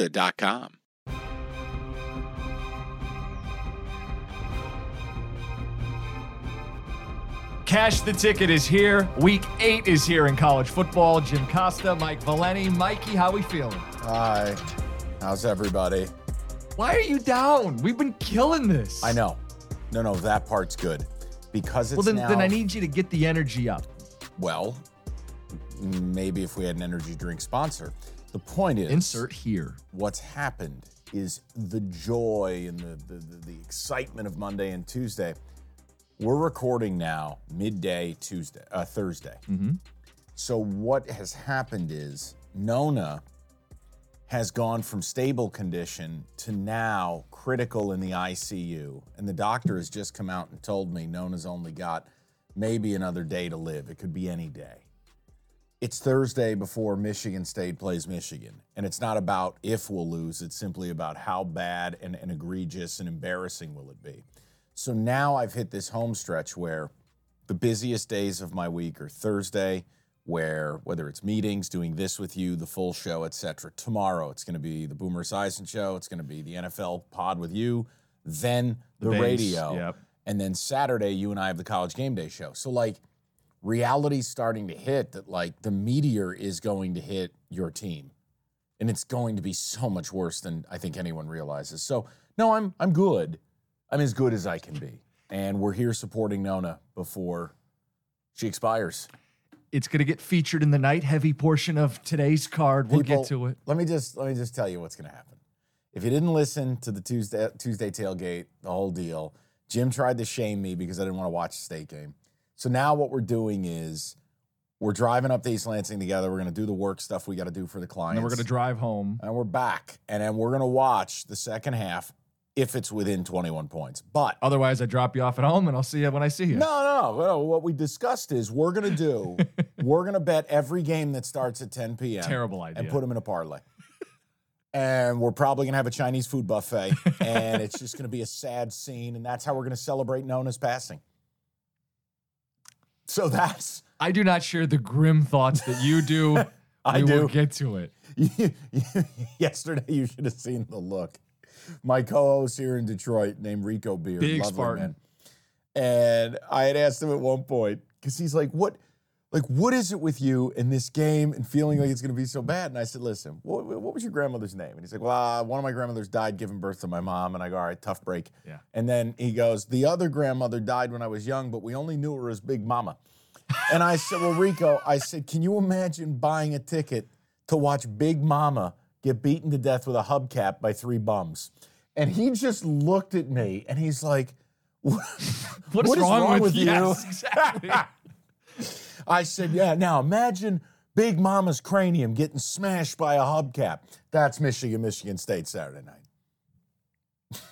Serta.com. Cash the Ticket is here. Week eight is here in college football. Jim Costa, Mike Valenti. Mikey, how we feeling? Hi. How's everybody? Why are you down? We've been killing this. I know. No, no, that part's good. Because it's Well, then, now, then I need you to get the energy up. well, maybe if we had an energy drink sponsor. The point is Insert here. what's happened is the joy and the, the, the, the excitement of Monday and Tuesday. We're recording now midday Tuesday, uh, Thursday. So what has happened is Nona has gone from stable condition to now critical in the ICU, and the doctor has just come out and told me Nona's only got maybe another day to live. It could be any day. It's Thursday before Michigan State plays Michigan. And it's not about if we'll lose, it's simply about how bad and, and egregious and embarrassing will it be. So now I've hit this home stretch where the busiest days of my week are Thursday, where whether it's meetings, doing this with you, the full show, etc. Tomorrow it's going to be the Boomer Esiason show, it's going to be the NFL pod with you, then the, base, radio, yep. and then Saturday you and I have the college game day show. So like reality's starting to hit that like the meteor is going to hit your team. And it's going to be so much worse than I think anyone realizes. So no, I'm I'm good. I'm as good as I can be. And we're here supporting Nona before she expires. It's going to get featured in the night heavy portion of today's card. We'll get to it. Let me just let me just tell you what's going to happen. If you didn't listen to the Tuesday Tuesday tailgate, the whole deal, Jim tried to shame me because I didn't want to watch the state game. So now what we're doing is we're driving up to East Lansing together. We're going to do the work stuff we got to do for the clients. And then we're going to drive home. and we're back, and then we're going to watch the second half if it's within 21 points. But Otherwise, I drop you off at home and I'll see you when I see you. no, no, no. What we discussed is we're going to do, we're going to bet every game that starts at 10 p.m. Terrible idea. And put them in a parlay. and we're probably going to have a Chinese food buffet, and it's just going to be a sad scene, and that's how we're going to celebrate Nona's passing. So that's, I do not share the grim thoughts that you do. I we will do. get to it. yesterday you should have seen the look. My co-host here in Detroit, named Rico Beard, Big lovely Spartan. man. And I had asked him at one point because he's like, "What, like, what is it with you in this game and feeling like it's going to be so bad?" And I said, "Listen, what, what was your grandmother's name?" And he's like, "Well, uh, one of my grandmothers died giving birth to my mom." And I go, "All right, tough break." Yeah. And then he goes, "The other grandmother died when I was young, but we only knew her as Big Mama." And I said, Well, Rico, I said, can you imagine buying a ticket to watch Big Mama get beaten to death with a hubcap by three bums? And he just looked at me and he's like, What, What is wrong, wrong with, with you? Yes, exactly. I said, Yeah, now imagine Big Mama's cranium getting smashed by a hubcap. That's Michigan, Michigan State Saturday night.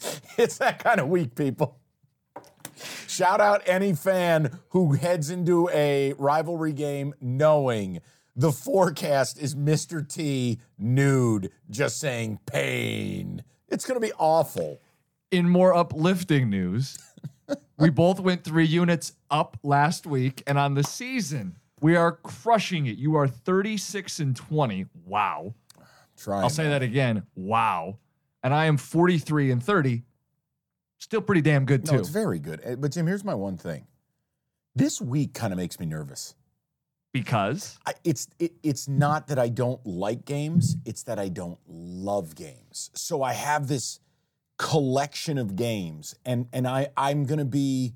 it's that kind of week, people. Shout out any fan who heads into a rivalry game knowing the forecast is Mr. T nude, just saying pain. It's going to be awful. In more uplifting news, we both went three units up last week, and on the season, we are crushing it. You are 36 and 20. Wow. Trying. I'll say that again. Wow. And I am 43 and 30. Still pretty damn good, No, too. it's very good. Eh, But Jim, here's my one thing. This week kind of makes me nervous. Because I, it's it, it's not that I don't like games; it's that I don't love games. So I have this collection of games, and and I I'm gonna be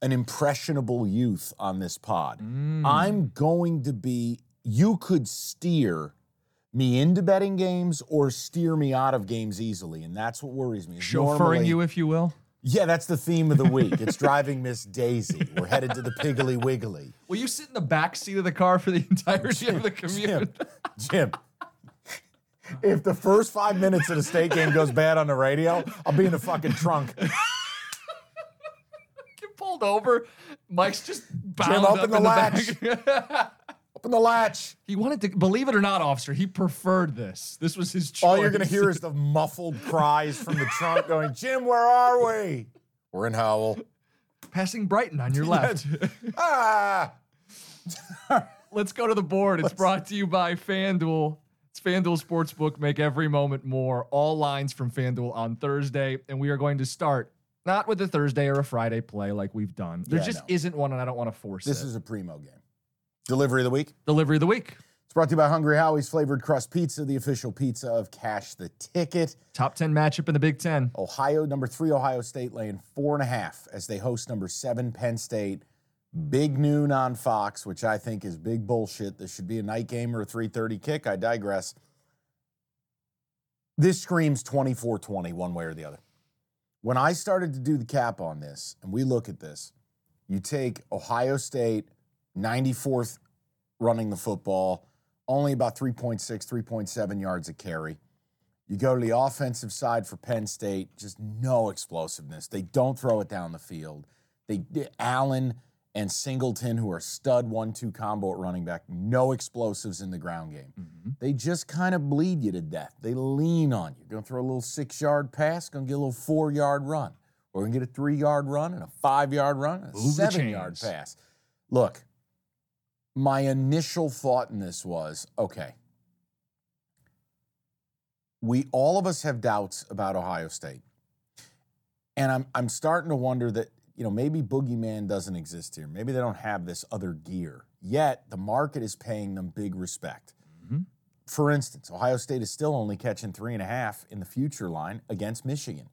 an impressionable youth on this pod. Mm. I'm going to be. You could steer me into betting games or steer me out of games easily, and that's what worries me. chauffeuring normally- you, if you will. Yeah, that's the theme of the week. It's driving Miss Daisy. We're headed to the Piggly Wiggly. Will you sit in the back seat of the car for the entirety of the commute? Jim, if the first five minutes of the state game goes bad on the radio, I'll be in the fucking trunk. Get pulled over. Mike's just bound Jim, up open in the latch. Open the latch. he wanted to believe it or not, officer. He preferred this. This was his choice. All you're going to hear is the muffled cries from the trunk going, Jim, where are we? We're in Howell. passing Brighton on your left. Ah! Let's go to the board. It's brought to you by FanDuel. It's FanDuel Sportsbook. Make every moment more. All lines from FanDuel on Thursday. And we are going to start not with a Thursday or a Friday play like we've done. There Yeah, just no. isn't one, and I don't want to force it. This it. is a primo game. Delivery of the week. Delivery of the week. It's brought to you by Hungry Howie's Flavored Crust Pizza, the official pizza of Cash the Ticket. Top 10 matchup in the Big Ten. Ohio, number three, Ohio State laying four and a half as they host number seven, Penn State. Big noon on Fox, which I think is big bullshit. This should be a night game or a 3:30 kick. I digress. This screams 24-20 one way or the other. When I started to do the cap on this, and we look at this, you take Ohio State, 94th running the football, only about 3.6, 3.7 yards a carry. You go to the offensive side for Penn State, just no explosiveness. They don't throw it down the field. They Allen and Singleton, who are stud one-two combo at running back, no explosives in the ground game. They just kind of bleed you to death. They lean on you. Gonna throw a little six-yard pass, gonna get a little four-yard run. We're gonna get a three-yard run and a five-yard run and a Move seven-yard pass. Look, my initial thought in this was, okay, we all of us have doubts about Ohio State. And I'm I'm starting to wonder that, you know, maybe Boogeyman doesn't exist here. Maybe they don't have this other gear. Yet the market is paying them big respect. Mm-hmm. For instance, Ohio State is still only catching three and a half in the future line against Michigan,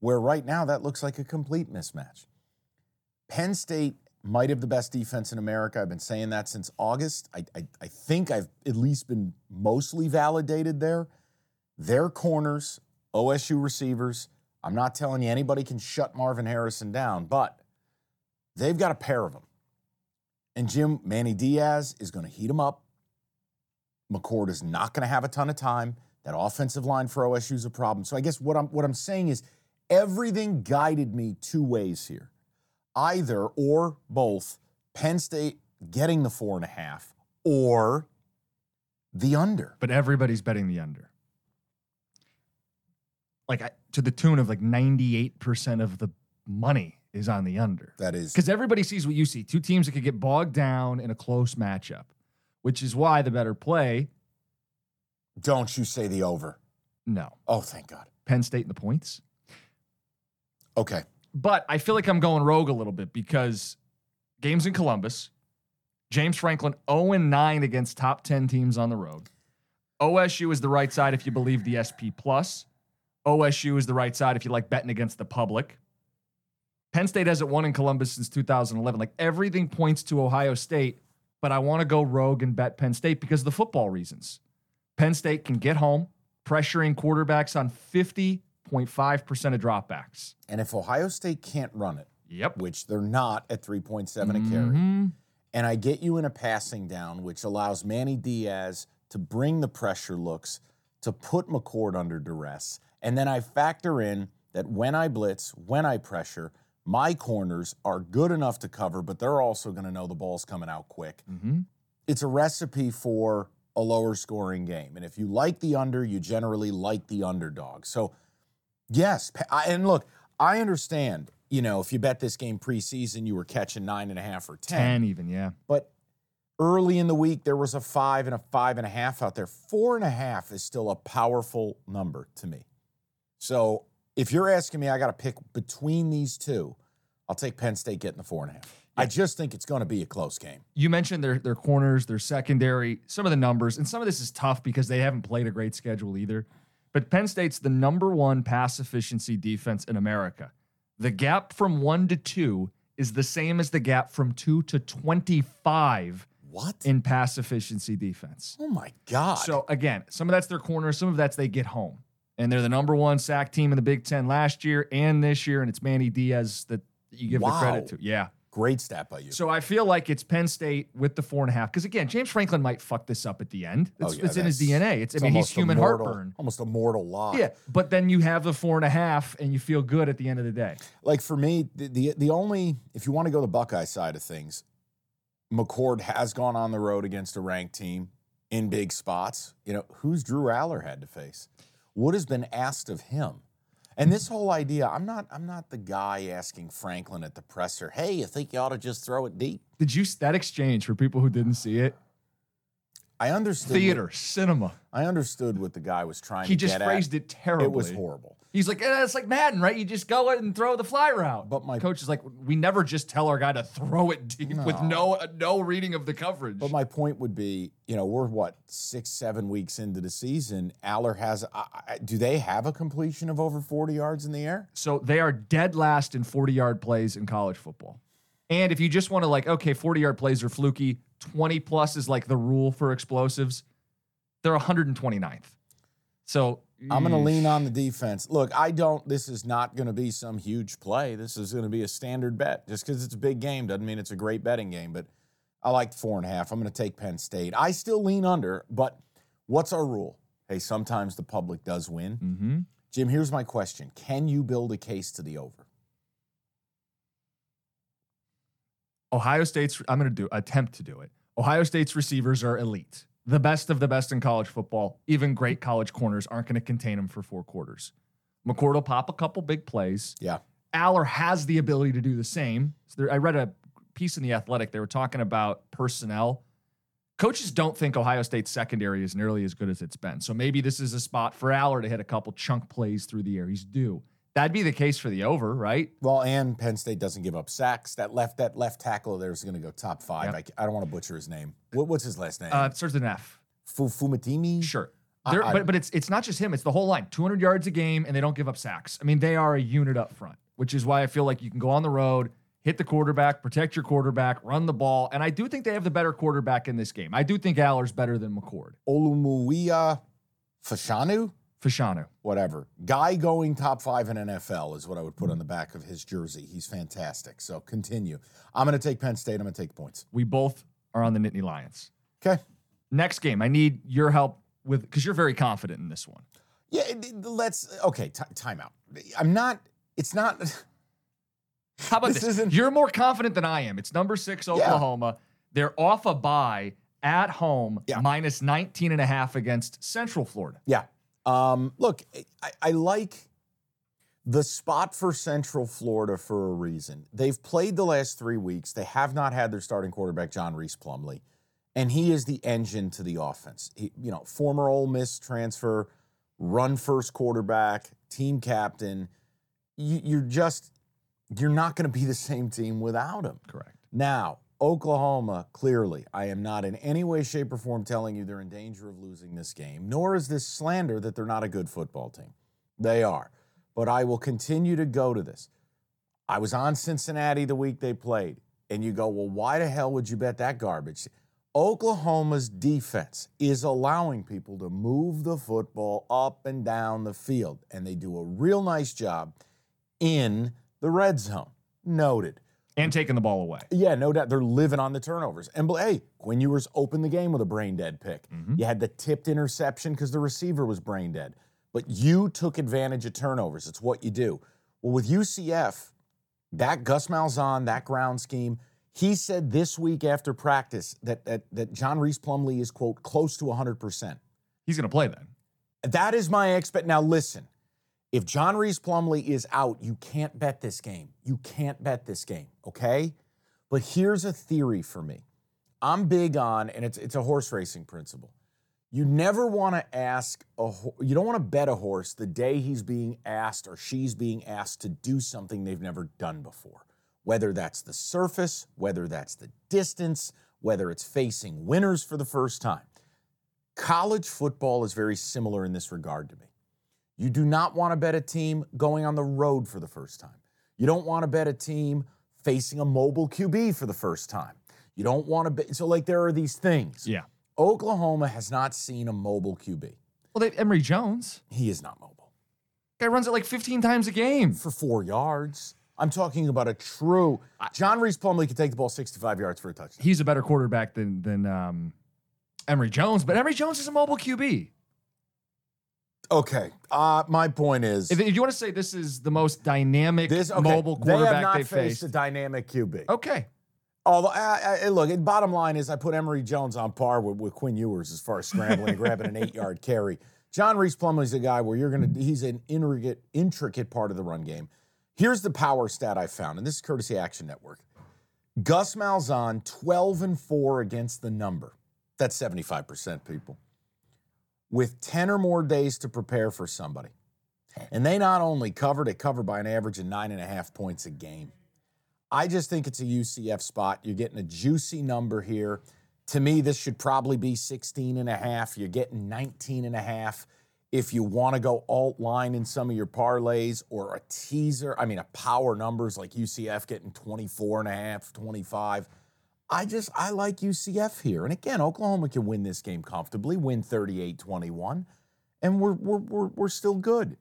where right now that looks like a complete mismatch. Penn State might have the best defense in America. I've been saying that since August. I, I, I think I've at least been mostly validated there. Their corners, OSU receivers, I'm not telling you anybody can shut Marvin Harrison down, but they've got a pair of them. And Jim, Manny Diaz is going to heat them up. McCord is not going to have a ton of time. That offensive line for OSU is a problem. So I guess what I'm what I'm saying is everything guided me two ways here. Either or both Penn State getting the four and a half or the under. But everybody's betting the under. Like I, to the tune of like 98% of the money is on the under. That is Because everybody sees what you see. Two teams that could get bogged down in a close matchup, which is why the better play, don't you say the over. no. Oh, thank God. Penn State in the points. Okay. But I feel like I'm going rogue a little bit because games in Columbus, James Franklin 0 9 against top 10 teams on the road. OSU is the right side if you believe the SP plus. OSU is the right side if you like betting against the public. Penn State hasn't won in Columbus since 2011. Like everything points to Ohio State, but I want to go rogue and bet Penn State because of the football reasons. Penn State can get home, pressuring quarterbacks on 50.5% of dropbacks. And if Ohio State can't run it, Yep. which they're not at 3.7 a carry, Mhm. and I get you in a passing down, which allows Manny Diaz to bring the pressure looks, to put McCord under duress. And then I factor in that when I blitz, when I pressure, my corners are good enough to cover, but they're also going to know the ball's coming out quick. Mhm. It's a recipe for a lower scoring game. And if you like the under, you generally like the underdog. So, yes. I- And look, I understand, you know, if you bet this game preseason, you were catching nine and a half or 10. 10 even, yeah. But early in the week, there was a five and a five and a half out there. Four and a half is still a powerful number to me. So if you're asking me, I got to pick between these two, I'll take Penn State getting the four and a half. I just think it's going to be a close game. You mentioned their their corners, their secondary, some of the numbers, and some of this is tough because they haven't played a great schedule either. But Penn State's the number one pass efficiency defense in America. The gap from one to two is the same as the gap from two to 25 What? in pass efficiency defense. oh my God. So again, some of that's their corners, some of that's they get home. And they're the number one sack team in the Big Ten last year and this year, and it's Manny Diaz that you give the credit to. Yeah. Great stat by you. So I feel like it's Penn State with the four and a half. Because again, James Franklin might fuck this up at the end. Oh, it's, Oh, yeah, it's in his DNA. It's, I mean, he's human mortal- heartburn. Almost a mortal lie. Yeah, but then you have the four and a half, and you feel good at the end of the day. Like for me, the, the the only if you want to go the Buckeye side of things, McCord has gone on the road against a ranked team in big spots. You know, who's Drew Allar had to face? What has been asked of him? And this whole idea, I'm not I'm not the guy asking Franklin at the presser, hey, you think you ought to just throw it deep? Did you that exchange for people who didn't see it? I understood what- Theater, cinema. I understood what the guy was trying He to just phrased it terribly. It was horrible. He's like, eh, it's like Madden, right? You just go and throw the fly route. But my- coach is like, we never just tell our guy to throw it deep with no no reading of the coverage. But my point would be, you know, we're what six, seven weeks into the season. Allar has. I, do they have a completion of over forty yards in the air? So they are dead last in 40 yard plays in college football. And if you just want to like, okay, 40 yard plays are fluky, 20 plus is like the rule for explosives, they're 129th. So I'm going to lean on the defense. Look, I don't. This is not going to be some huge play. This is going to be a standard bet. Just because it's a big game doesn't mean it's a great betting game. But I like four and a half. I'm going to take Penn State. I still lean under. But what's our rule? Hey, sometimes the public does win. Mhm. Jim, here's my question: Can you build a case to the over? Ohio State's, I'm going to do, attempt to do it. Ohio State's receivers are elite, the best of the best in college football. Even great college corners aren't going to contain him for four quarters. McCord will pop a couple big plays. Yeah. Allar has the ability to do the same. So there, I read a piece in the Athletic. They were talking about personnel. Coaches don't think Ohio State's secondary is nearly as good as it's been. So maybe this is a spot for Allar to hit a couple chunk plays through the air. He's due. That'd be the case for the over, right? Well, and Penn State doesn't give up sacks. That left that left tackle there is going to go top five. Yep. I, I don't want to butcher his name. What, what's his last name? Uh, it starts with an F. Fu- Fumatimi. Sure. I- I- but but it's it's not just him. It's the whole line. 200 yards a game, and they don't give up sacks. I mean, they are a unit up front, which is why I feel like you can go on the road, hit the quarterback, protect your quarterback, run the ball, and I do think they have the better quarterback in this game. I do think Allar's better than McCord. Olumuyiwa Fashanu. Fashanu. Whatever. Guy going top five in NFL is what I would put on the back of his jersey. He's fantastic. So continue. I'm going to take Penn State. I'm going to take points. We both are on the Nittany Lions. Okay. Next game, I need your help with because you're very confident in this one. Yeah. Let's. Okay. T- time out. I'm not. It's not. How about This this? isn't- You're more confident than I am. It's number six, Oklahoma. They're off a bye at home, Yeah. minus 19 and a half against Central Florida. Yeah. Um, look, I, I like the spot for Central Florida for a reason. They've played the last three weeks. They have not had their starting quarterback, John Rhys Plumlee, and he is the engine to the offense. He, you know, former Ole Miss transfer, run first quarterback, team captain. You, you're just you're not going to be the same team without him. Correct. Now, Oklahoma, clearly, I am not in any way, shape, or form telling you they're in danger of losing this game, nor is this slander that they're not a good football team. They are. But I will continue to go to this. I was on Cincinnati the week they played, and you go, well, why the hell would you bet that garbage? Oklahoma's defense is allowing people to move the football up and down the field, and they do a real nice job in the red zone. Noted. And taking the ball away. Yeah, no doubt. They're living on the turnovers. And hey, Quinn Ewers opened the game with a brain dead pick. Mm-hmm. You had the tipped interception because the receiver was brain dead. But you took advantage of turnovers. It's what you do. Well, with UCF, that Gus Malzahn, that ground scheme, he said this week after practice that that, that John Rhys Plumlee is, quote, close to 100%. He's going to play then. That is my expect. Now listen, if John Rhys Plumlee is out, you can't bet this game. You can't bet this game, okay? But here's a theory for me. I'm big on, and it's it's a horse racing principle. You never want to ask a you don't want to bet a horse the day he's being asked or she's being asked to do something they've never done before. whether that's the surface, whether that's the distance, whether it's facing winners for the first time. College football is very similar in this regard to me. You do not want to bet a team going on the road for the first time. You don't want to bet a team facing a mobile QB for the first time. You don't want to bet. So, like, there are these things. Yeah. Oklahoma has not seen a mobile QB. Well, they Emory Jones. He is not mobile. Guy runs it like 15 times a game. For four yards. I'm talking about a true. John Rhys Plumlee could take the ball 65 yards for a touchdown. He's a better quarterback than than um, Emory Jones, but Emory Jones is a mobile QB. Okay. Uh, my point is If, if you want to say this is the most dynamic this okay, mobile they have quarterback not they faced faced, a dynamic QB. okay, Although, I, I, look, bottom line is I put Emory Jones on par with, with Quinn Ewers as far as scrambling and grabbing an eight yard carry. John Rhys Plumlee's a guy where you're going to, he's an intricate, intricate part of the run game. Here's the power stat I found, and this is courtesy Action Network. Gus Malzahn, 12 and 4 against the number. That's 75% people. With 10 or more days to prepare for somebody. And they not only covered, it covered by an average of nine and a half points a game. I just think it's a UCF spot. You're getting a juicy number here. To me, this should probably be 16 and a half. You're getting 19 and a half. If you want to go alt line in some of your parlays or a teaser, I mean, a power numbers like UCF getting 24 and a half, 25. I just, I like UCF here. And again, Oklahoma can win this game comfortably, win 38 21, and we're, we're, we're, we're still good.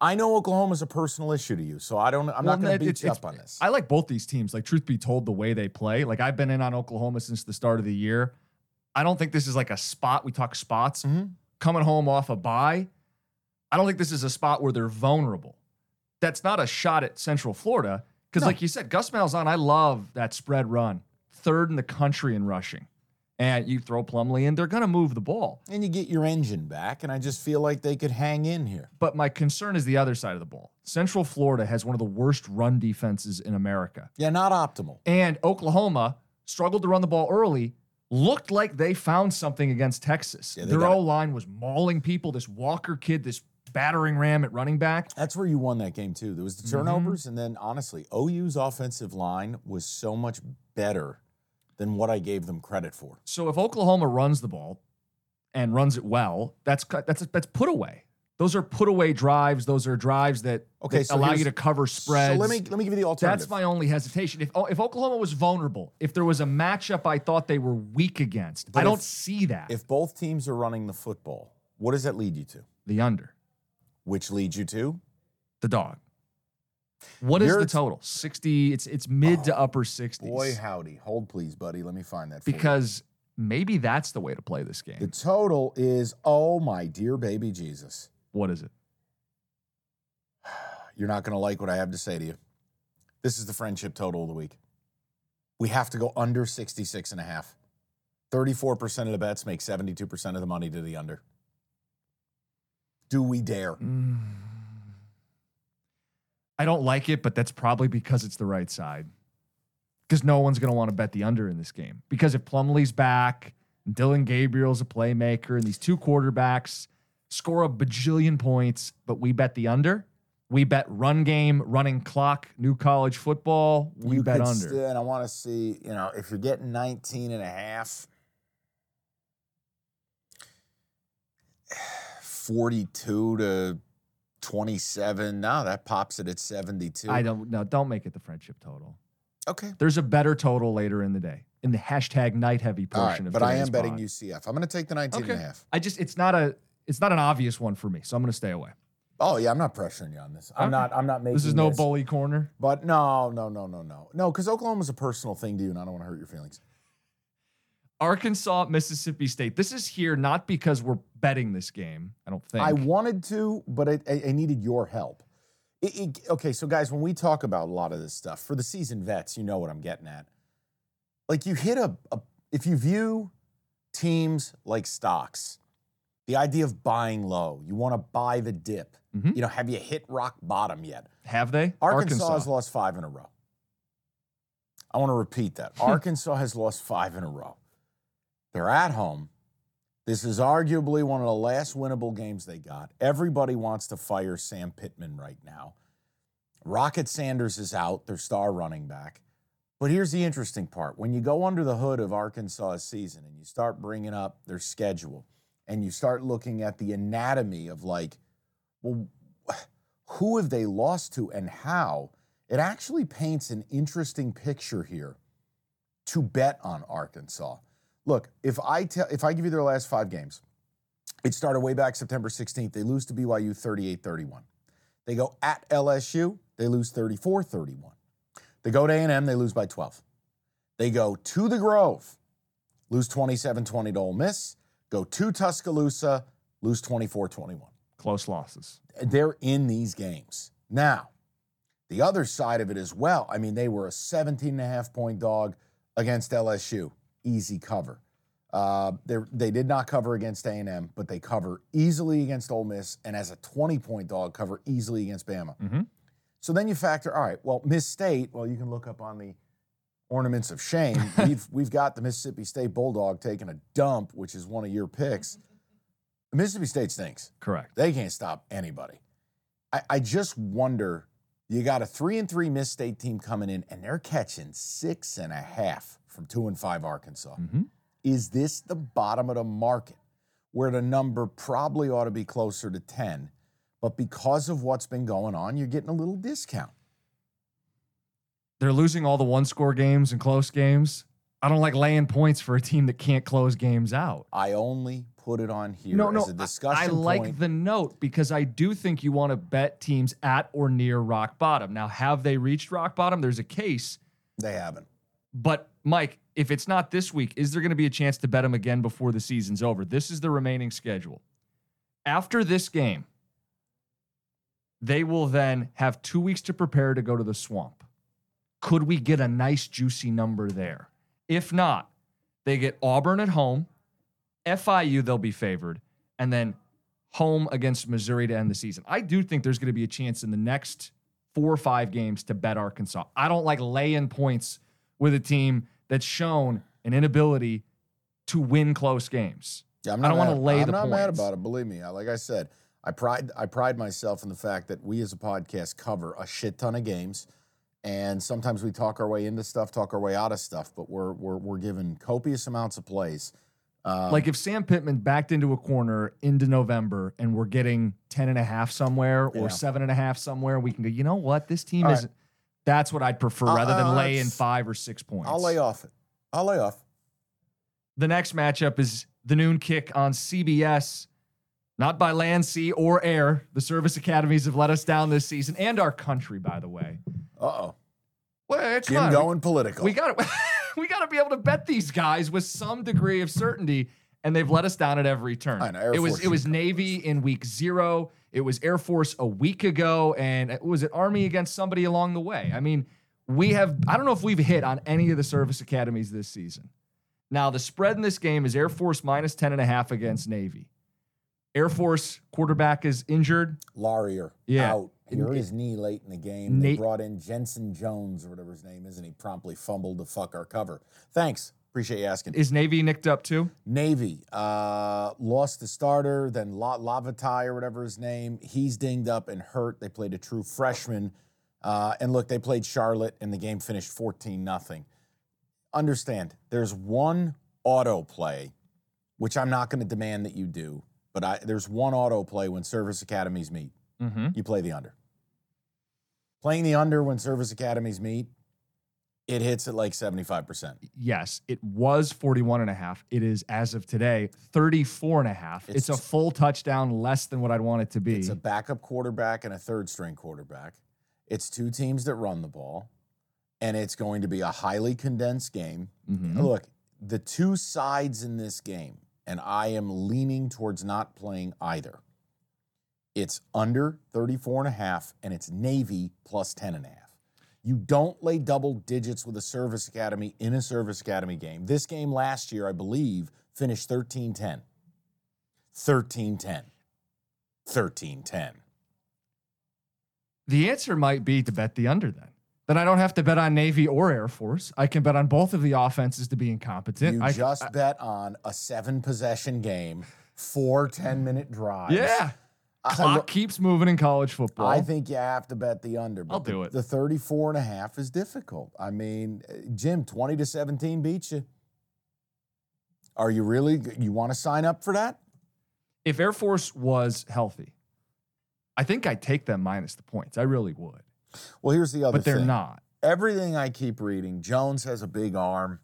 I know Oklahoma's a personal issue to you, so I don't. I'm Well, not going to beat you up on this. I like both these teams. Like, truth be told, the way they play, like I've been in on Oklahoma since the start of the year. I don't think this is like a spot. We talk spots Mhm. coming home off a bye. I don't think this is a spot where they're vulnerable. That's not a shot at Central Florida because, No. like you said, Gus Malzahn, I love that spread run, third in the country in rushing, and you throw Plumlee in, they're going to move the ball. and you get your engine back, and I just feel like they could hang in here. But my concern is the other side of the ball. Central Florida has one of the worst run defenses in America. Yeah, not optimal. And Oklahoma struggled to run the ball early, looked like they found something against Texas. Yeah, Their. O line was mauling people. This Walker kid, this battering ram at running back. That's where you won that game too. There was the mm-hmm. turnovers, and then honestly, OU's offensive line was so much better than what I gave them credit for. So if Oklahoma runs the ball and runs it well, that's that's that's put away. Those are put away drives. Those are drives that, Okay, that so allow you to cover spreads. So let me let me give you the alternative. That's my only hesitation. If oh, if Oklahoma was vulnerable, if there was a matchup I thought they were weak against, But I don't if- see that. If both teams are running the football, what does that lead you to? the under, Which leads you to the dog. What is You're- the total? 60, it's it's mid to upper 60s. boy howdy. Hold please, buddy. Let me find that. For you. because maybe that's the way to play this game. the total is oh my dear baby Jesus. what is it? You're not going to like what I have to say to you. This is the friendship total of the week. We have to go under 66 and a half. 34% of the bets make 72% of the money to the under. Do we dare? Mm. I don't like it, but that's probably because it's the right side. Because no one's going to want to bet the under in this game. Because if Plumlee's back, and Dillon Gabriel's a playmaker, and these two quarterbacks score a bajillion points, but we bet the under. We bet run game, running clock, new college football. We You bet under. still- and I want to see, you know, if you're getting 19 and a half, 42 to 27. No, that pops it at 72. I don't no, don't make it the friendship total. Okay. There's a better total later in the day in the hashtag night heavy portion right, of but I am betting. UCF. I'm going to take the 19 and a half. I just it's not a it's not an obvious one for me, so I'm going to stay away. Oh yeah, I'm not pressuring you on this. I'm Okay. not. I'm not making. This is no bully corner. But no, no, no, no, no, no. Because Oklahoma's a personal thing to you, and I don't want to hurt your feelings. Arkansas, Mississippi State. This is here not because we're betting this game. I don't think. I wanted to, but I, I, needed your help. It- it- okay, so guys, when we talk about a lot of this stuff for the seasoned vets, you know what I'm getting at. Like you hit a, a if you view teams like stocks, the idea of buying low, you want to buy the dip. Mhm. You know, have you hit rock bottom yet? Have they? Arkansas, has lost five in a row. I want to repeat that. Arkansas has lost five in a row. They're at home. This is arguably one of the last winnable games they got. Everybody wants to fire Sam Pittman right now. Rocket Sanders is out, their star running back. But here's the interesting part. When you go under the hood of Arkansas's season and you start bringing up their schedule and you start looking at the anatomy of like, well, who have they lost to and how, it actually paints an interesting picture here to bet on Arkansas. Look, if I tell if I give you their last 5 games, it started way back September 16th. They lose to BYU 38-31. They go at LSU, they lose 34-31. They go to A&M, they lose by 12. They go to the Grove, lose 27-20 to Ole Miss, go to Tuscaloosa, lose 24-21. Close losses. They're in these games. Now, the other side of it as well, I mean, they were a 17 and a half point dog against LSU. Easy cover. Uh, they did not cover against A&M, but they cover easily against Ole Miss, and as a 20 point dog, cover easily against Bama. Mm-hmm. So then you factor, all right, well, Miss State, well, you can look up on the ornaments of shame. we've, we've got the Mississippi State Bulldog taking a dump, which is one of your picks. Mississippi State stinks. Correct. They can't stop anybody. I, I just wonder you got a three and three Miss State team coming in, and they're catching six and a half from two and five Arkansas. Mm-hmm. Is this the bottom of the market where the number probably ought to be closer to 10? But because of what's been going on, you're getting a little discount. They're losing all the one score games and close games. I don't like laying points for a team that can't close games out. I only put it on here no, as no, a discussion I like the note because I do think you want to bet teams at or near rock bottom. Now, have they reached rock bottom? There's a case. They haven't. But Mike, if it's not this week, is there going to be a chance to bet them again before the season's over? This is the remaining schedule. After this game, they will then have two weeks to prepare to go to the swamp. Could we get a nice, juicy number there? If not, they get Auburn at home, FIU, they'll be favored, and then home against Missouri to end the season. I do think there's going to be a chance in the next four or five games to bet Arkansas. I don't like laying points with a team that's shown an inability to win close games. Yeah, I'm I not don't wanna mad- lay I'm the not mad about it. Believe me. Like I said, I pride I pride myself in the fact that we as a podcast cover a shit ton of games, and sometimes we talk our way into stuff, talk our way out of stuff, but we're we're we're given copious amounts of plays. Um, Like if Sam Pittman backed into a corner into November and we're getting 10 and a half somewhere or Yeah. seven and a half somewhere, we can go, you know what? This team All is that's what I'd prefer Uh, rather than uh, lay in five or six points. I'll lay off it. I'll lay off. The next matchup is the noon kick on CBS. Not by land, sea, or air. The service academies have let us down this season and our country, by the way. Uh oh. Well, Jim on. going political. We got to we got to be able to bet these guys with some degree of certainty, and they've let us down at every turn. Know, it was Force it was Navy in week zero. It was Air Force a week ago, and it was it Army against somebody along the way. I mean, we have I don't know if we've hit on any of the service academies this season. Now the spread in this game is Air Force minus 10 and a half against Navy. Air Force quarterback is injured. Larrier Yeah. out. He hurt his knee late in the game. They brought in Jensen Jones or whatever his name is, and he promptly fumbled to fuck our cover. Thanks. Appreciate you asking. Is Navy nicked up too? Navy uh, lost the starter, then La- Lavatai or whatever his name. He's dinged up and hurt. They played a true freshman. Uh, and look, they played Charlotte, and the game finished 14 nothing. Understand, there's one auto play, which I'm not going to demand that you do, but I, there's one auto play when service academies meet. Mm-hmm. You play the under. Playing the under when service academies meet, it hits at like 75%. yes, it was 41 and a half. It is as of today 34 and a half. It's, It's- a full touchdown less than what I'd want it to be. It's a backup quarterback and a third string quarterback. It's two teams that run the ball, and it's going to be a highly condensed game. Mhm. Look, the two sides in this game, and I am leaning towards not playing either. It's under 34 and a half, and it's Navy plus 10 and a half. You don't lay double digits with a service academy in a service academy game. This game last year, I believe, finished 13 10. 13 10. 13 10. The answer might be to bet the under then. Then I don't have to bet on Navy or Air Force. I can bet on both of the offenses to be incompetent. You I, just bet on a seven possession game, four 10 minute drives. yeah. Clock keeps moving in college football. I think you have to bet the under. But I'll the, do it. The 34 and a half is difficult. I mean, uh, Jim, 20 to 17 beats you. Are you really, you want to sign up for that? if Air Force was healthy, I think I'd take them minus the points. I really would. Well, here's the other But they're thing. not. Everything I keep reading, Jones has a big arm,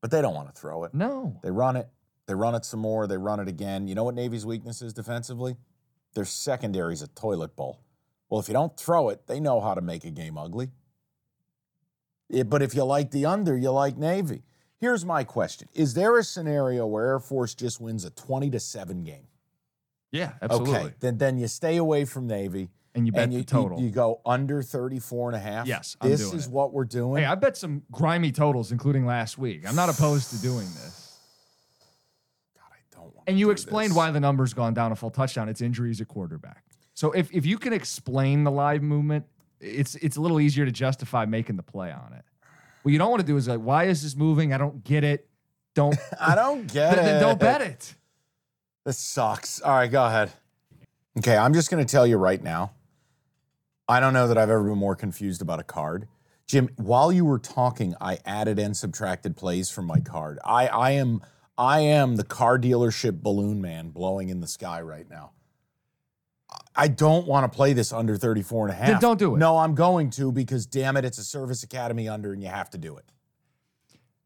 but they don't want to throw it. No. They run it. They run it some more. They run it again. You know what Navy's weakness is defensively? Their secondary's a toilet bowl. Well, if you don't throw it, they know how to make a game ugly. Yeah, but if you like the under, you like Navy. Here's my question Is there a scenario where Air Force just wins a 20 to 7 game? Yeah, absolutely. Okay. Then, then you stay away from Navy. And you bet and you, the total. You, you go under 34 and a half. Yes, I'm this is it. what we're doing. hey, I bet some grimy totals, including last week. I'm not opposed to doing this. God, I don't want And you explained why the number's gone down a full touchdown. It's injuries at quarterback. So if, if you can explain the live movement, it's it's a little easier to justify making the play on it. What you don't want to do is like, why is this moving? I don't get it. Don't I don't get then, it. then don't bet it. This sucks. All right, go ahead. Okay, I'm just going to tell you right now. I don't know that I've ever been more confused about a card. Jim, while you were talking, I added and subtracted plays from my card. I, I am I am the car dealership balloon man blowing in the sky right now. I don't want to play this under 34 and a half. Then don't do it. No, I'm going to because damn it, it's a service academy under and you have to do it.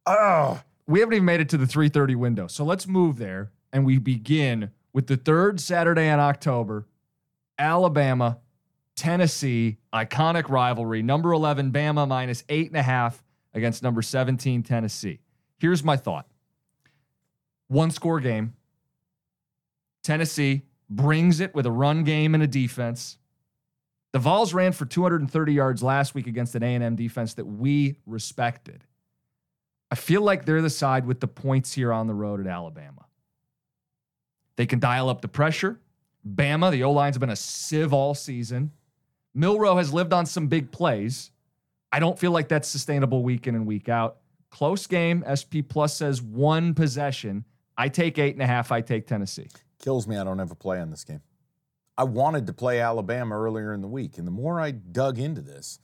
Oh, we haven't even made it to the 3:30 window. So let's move there and we begin with the third Saturday in October, Alabama, Tennessee, iconic rivalry. Number 11 Bama minus eight and a half against number 17 Tennessee. Here's my thought: one score game. Tennessee brings it with a run game and a defense. The Vols ran for 230 yards last week against an A&M defense that we respected. I feel like they're the side with the points here on the road at Alabama. They can dial up the pressure. Bama, the O line's been a sieve all season. Milroe has lived on some big plays. I don't feel like that's sustainable week in and week out. Close game. SP Plus says one possession. I take eight and a half. I take Tennessee. kills me I don't have a play on this game. I wanted to play Alabama earlier in the week, and the more I dug into this,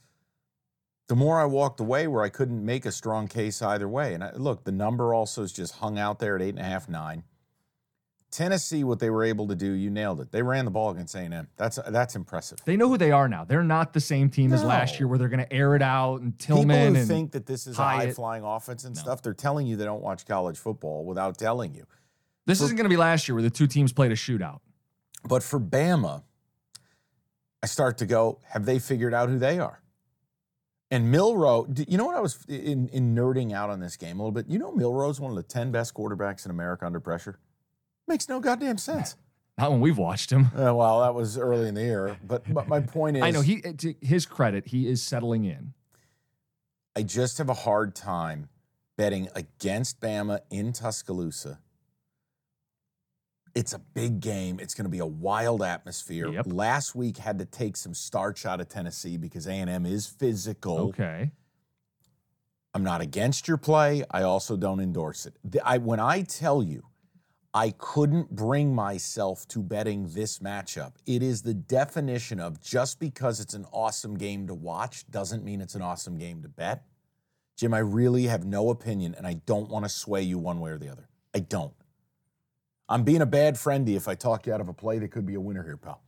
the more I walked away where I couldn't make a strong case either way. And I, look, the number also is just hung out there at eight and a half, nine. Tennessee, what they were able to do, you nailed it. They ran the ball against A&M. That's that's impressive. They know who they are now. They're not the same team as last year where they're going to air it out and People Tillman who and think that this is a high flying offense and stuff, they're telling you they don't watch college football without telling you. this isn't going to be last year where the two teams played a shootout. But for Bama, I start to go, have they figured out who they are? And Milroe, you know what I was in, in nerding out on this game a little bit? You know, Milroe's one of the 10 best quarterbacks in America under pressure? Makes no goddamn sense. Not when we've watched him. Uh, well, that was early in the year. But, but my point is, I know he to his credit, he is settling in. I just have a hard time betting against Bama in Tuscaloosa. It's a big game. It's going to be a wild atmosphere. Yep. Last week had to take some starch out of Tennessee because A&M is physical. Okay. I'm not against your play. I also don't endorse it. I, when I tell you I couldn't bring myself to betting this matchup, it is the definition of just because it's an awesome game to watch doesn't mean it's an awesome game to bet. Jim, I really have no opinion and I don't want to sway you one way or the other. I don't. I'm being a bad friendy if I talk you out of a play that could be a winner here, pal.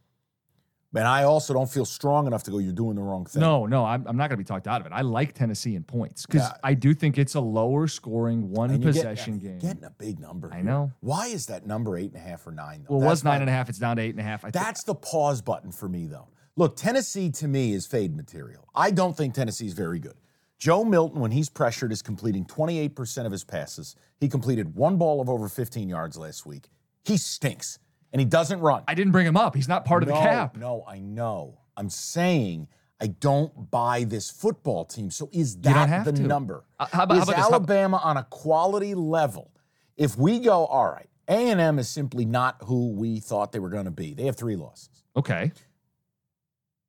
And I also don't feel strong enough to go, you're doing the wrong thing. No, no, I'm, I'm not going to be talked out of it. I like Tennessee in points because Yeah. I do think it's a lower scoring one possession you're game. Getting a big number. I here. know. Why is that number eight and a half or nine? Though? well, it was nine my- and a half. It's down to eight and a half. I That's the pause button for me, though. Look, Tennessee to me is fade material. I don't think Tennessee is very good. Joe Milton, when he's pressured, is completing 28% of his passes. He completed one ball of over 15 yards last week. He stinks, and he doesn't run. I didn't bring him up. He's not part of no, the cap. No, I know. I'm saying I don't buy this football team. So is that the to. number? Uh, how about- how is about this? How- Alabama on a quality level? If we go, all right, A&M is simply not who we thought they were going to be. They have three losses. Okay,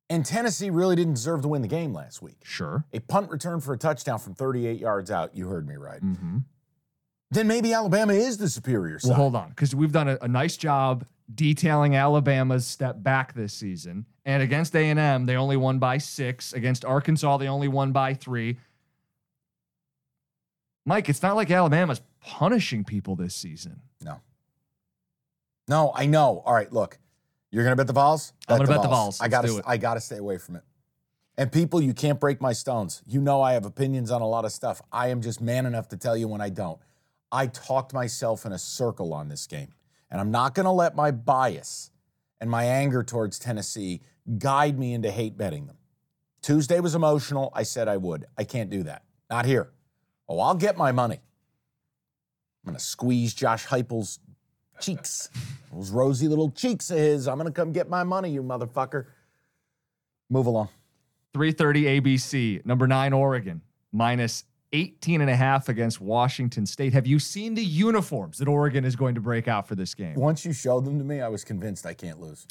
And Tennessee really didn't deserve to win the game last week. sure. A punt return for a touchdown from 38 yards out. You heard me right. hmm Then maybe Alabama is the superior side. Well, hold on, because we've done a, a nice job detailing Alabama's step back this season. And against A&M, they only won by 6. Against Arkansas, they only won by 3. Mike, it's not like Alabama's punishing people this season. No. No, I know. All right, look. You're gonna bet the Vols? I'm gonna bet the Vols. I gotta. I gotta stay away from it. And people, you can't break my stones. You know I have opinions on a lot of stuff. I am just man enough to tell you when I don't. I talked myself in a circle on this game. And I'm not gonna let my bias and my anger towards Tennessee guide me into hate betting them. Tuesday was emotional. I said I would. I can't do that. Not here. Oh, I'll get my money. I'm gonna squeeze Josh Heupel's cheeks, those rosy little cheeks of his. I'm gonna come get my money, you motherfucker. Move along. 330 ABC, number 9 Oregon, minus 18 and a half against Washington State. Have you seen the uniforms that Oregon is going to break out for this game? Once you showed them to me, I was convinced I can't lose.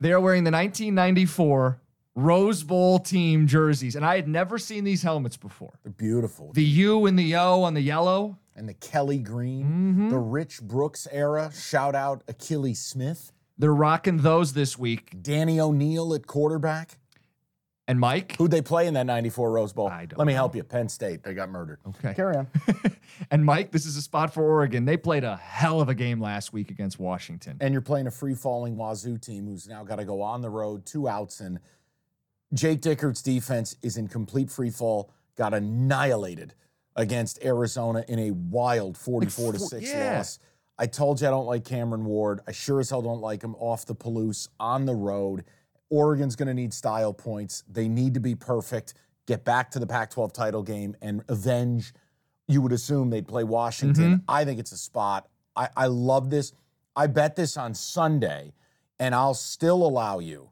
They are wearing the 1994 Rose Bowl team jerseys, and I had never seen these helmets before. They're beautiful. The U and the O on the yellow. and the Kelly Green, Mm-hmm. the Rich Brooks era. Shout out Achilles Smith, They're rocking those this week. Danny O'Neil at quarterback. And Mike, Who'd they play in that 94 Rose Bowl? I don't Let me know. help you. Penn State. They got murdered. Okay. Carry on. and Mike, this is a spot for Oregon. They played a hell of a game last week against Washington. and you're playing a free falling Wazoo team who's now got to go on the road, to Autzen, and Jake Dickert's defense is in complete free fall, got annihilated against Arizona in a wild 44 to four- 6 yeah. loss. I told you I don't like Cameron Ward. I sure as hell don't like him off the Palouse on the road. Oregon's going to need style points. They need to be perfect, get back to the Pac 12 title game, and avenge. You would assume they'd play Washington. Mm-hmm. I think it's a spot. I, I love this. I bet this on Sunday, and I'll still allow you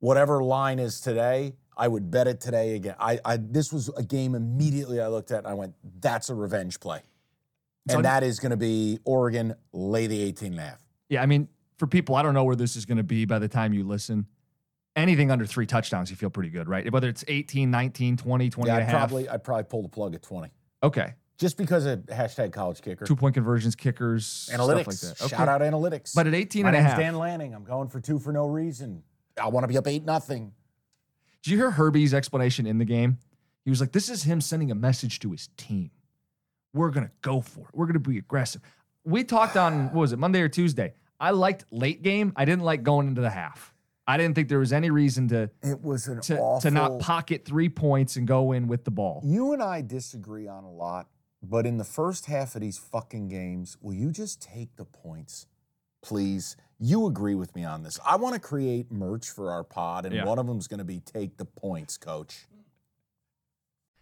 whatever line is today. I would bet it today again. I, I this was a game immediately I looked at and I went, that's a revenge play. So- and that is going to be Oregon lay the 18 and a half. Yeah, I mean, for people, I don't know where this is going to be by the time you listen. Anything under three touchdowns, you feel pretty good, right? Whether it's 18, 19, 20, 20 Yeah, and a half. probably I'd probably pull the plug at 20. Okay. Just because of hashtag college kicker. Two point conversions, kickers, analytics. stuff like that. Okay. Shout out analytics. But at 18 My and a half. Dan Lanning. I'm going for two for no reason. I want to be up eight nothing. Did you hear Herbie's explanation in the game? He was like, this is him sending a message to his team. We're going to go for it. We're going to be aggressive. We talked on, what was it, Monday or Tuesday? I liked late game. I didn't like going into the half. I didn't think there was any reason to It was an to, awful. to not pocket three points and go in with the ball. You and I disagree on a lot, but in the first half of these fucking games, will you just take the points, please? You agree with me on this. I want to create merch for our pod, and Yeah. one of them is going to be take the points, coach.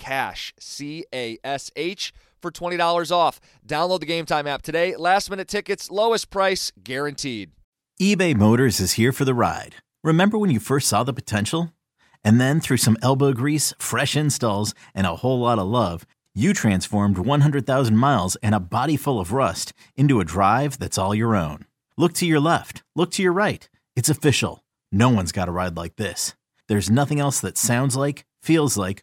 CASH, C A S H, for $20 off. Download the Game Time app today. Last minute tickets, lowest price guaranteed. eBay Motors is here for the ride. Remember when you first saw the potential? And then through some elbow grease, fresh installs, and a whole lot of love, you transformed 100,000 miles and a body full of rust into a drive that's all your own. Look to your left, look to your right. It's official. No one's got a ride like this. There's nothing else that sounds like, feels like,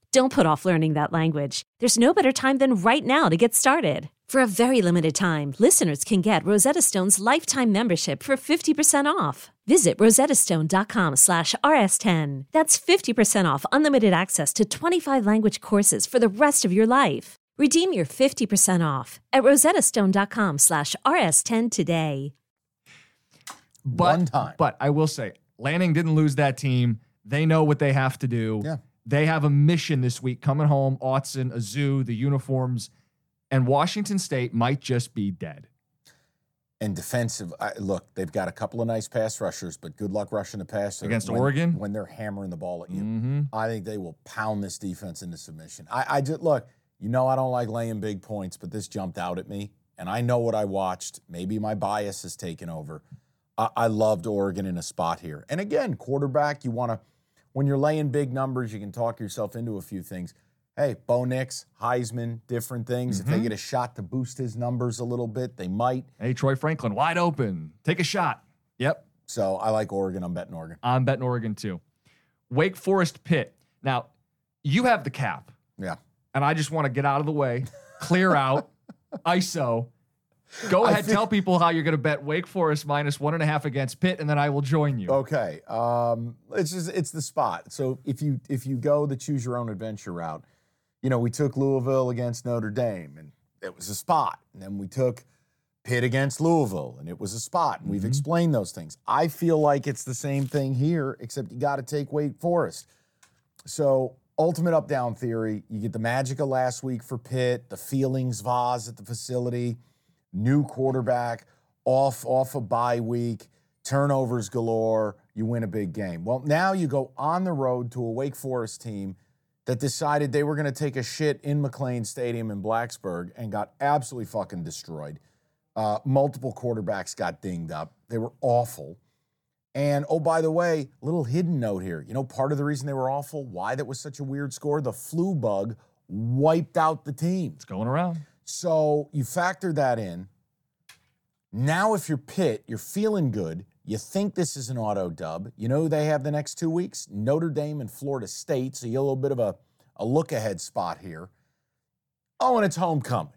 Don't put off learning that language. There's no better time than right now to get started. For a very limited time, listeners can get Rosetta Stone's lifetime membership for 50% off. Visit rosettastone.com slash rs10. That's 50% off unlimited access to 25 language courses for the rest of your life. Redeem your 50% off at rosettastone.com slash rs10 today. But, One time. But I will say, Lanning didn't lose that team. They know what they have to do. Yeah. They have a mission this week coming home, Autzen, Azu, the uniforms, and Washington State might just be dead. And defensive, I, look, they've got a couple of nice pass rushers, but good luck rushing the passer Against when- Oregon? when they're hammering the ball at you. Mm-hmm. I think they will pound this defense into submission. I, I just look, you know, I don't like laying big points, but this jumped out at me, and I know what I watched. Maybe my bias has taken over. I, I loved Oregon in a spot here, and again, quarterback. You want to, when you're laying big numbers, you can talk yourself into a few things. Hey, Bo Nix, Heisman, different things. If they Mm-hmm. get a shot to boost his numbers a little bit, they might. Hey, Troy Franklin, wide open. Take a shot. Yep. So I like Oregon. I'm betting Oregon. I'm betting Oregon too. Wake Forest Pitt. Now, you have the cap, Yeah. and I just want to get out of the way, clear out, ISO. Go ahead, think- tell people how you're going to bet Wake Forest minus one and a half against Pitt, and then I will join you. Okay. Um, it's just it's the spot. So if you if you go the choose your own adventure route, you know, we took Louisville against Notre Dame and it was a spot. And then we took Pitt against Louisville and it was a spot. And we've explained those things. I feel like it's the same thing here, except you got to take Wake Forest. So ultimate up down theory, you get the magic of last week for Pitt, the feelings vase at the facility, new quarterback, off off a bye week, turnovers galore, you win a big game. Well, now you go on the road to a Wake Forest team that decided they were going to take a shit in McLean Stadium in Blacksburg and got absolutely fucking destroyed. Uh, multiple quarterbacks got dinged up. They were awful. And oh, by the way, little hidden note here. You know, part of the reason they were awful, why that was such a weird score, the flu bug wiped out the team. It's going around. So you factor that in. Now, if you're Pitt, you're feeling good. You think this is an auto dub. You know who they have the next two weeks? Notre Dame and Florida State. So you get a little bit of a, a look ahead spot here. Oh, and it's homecoming.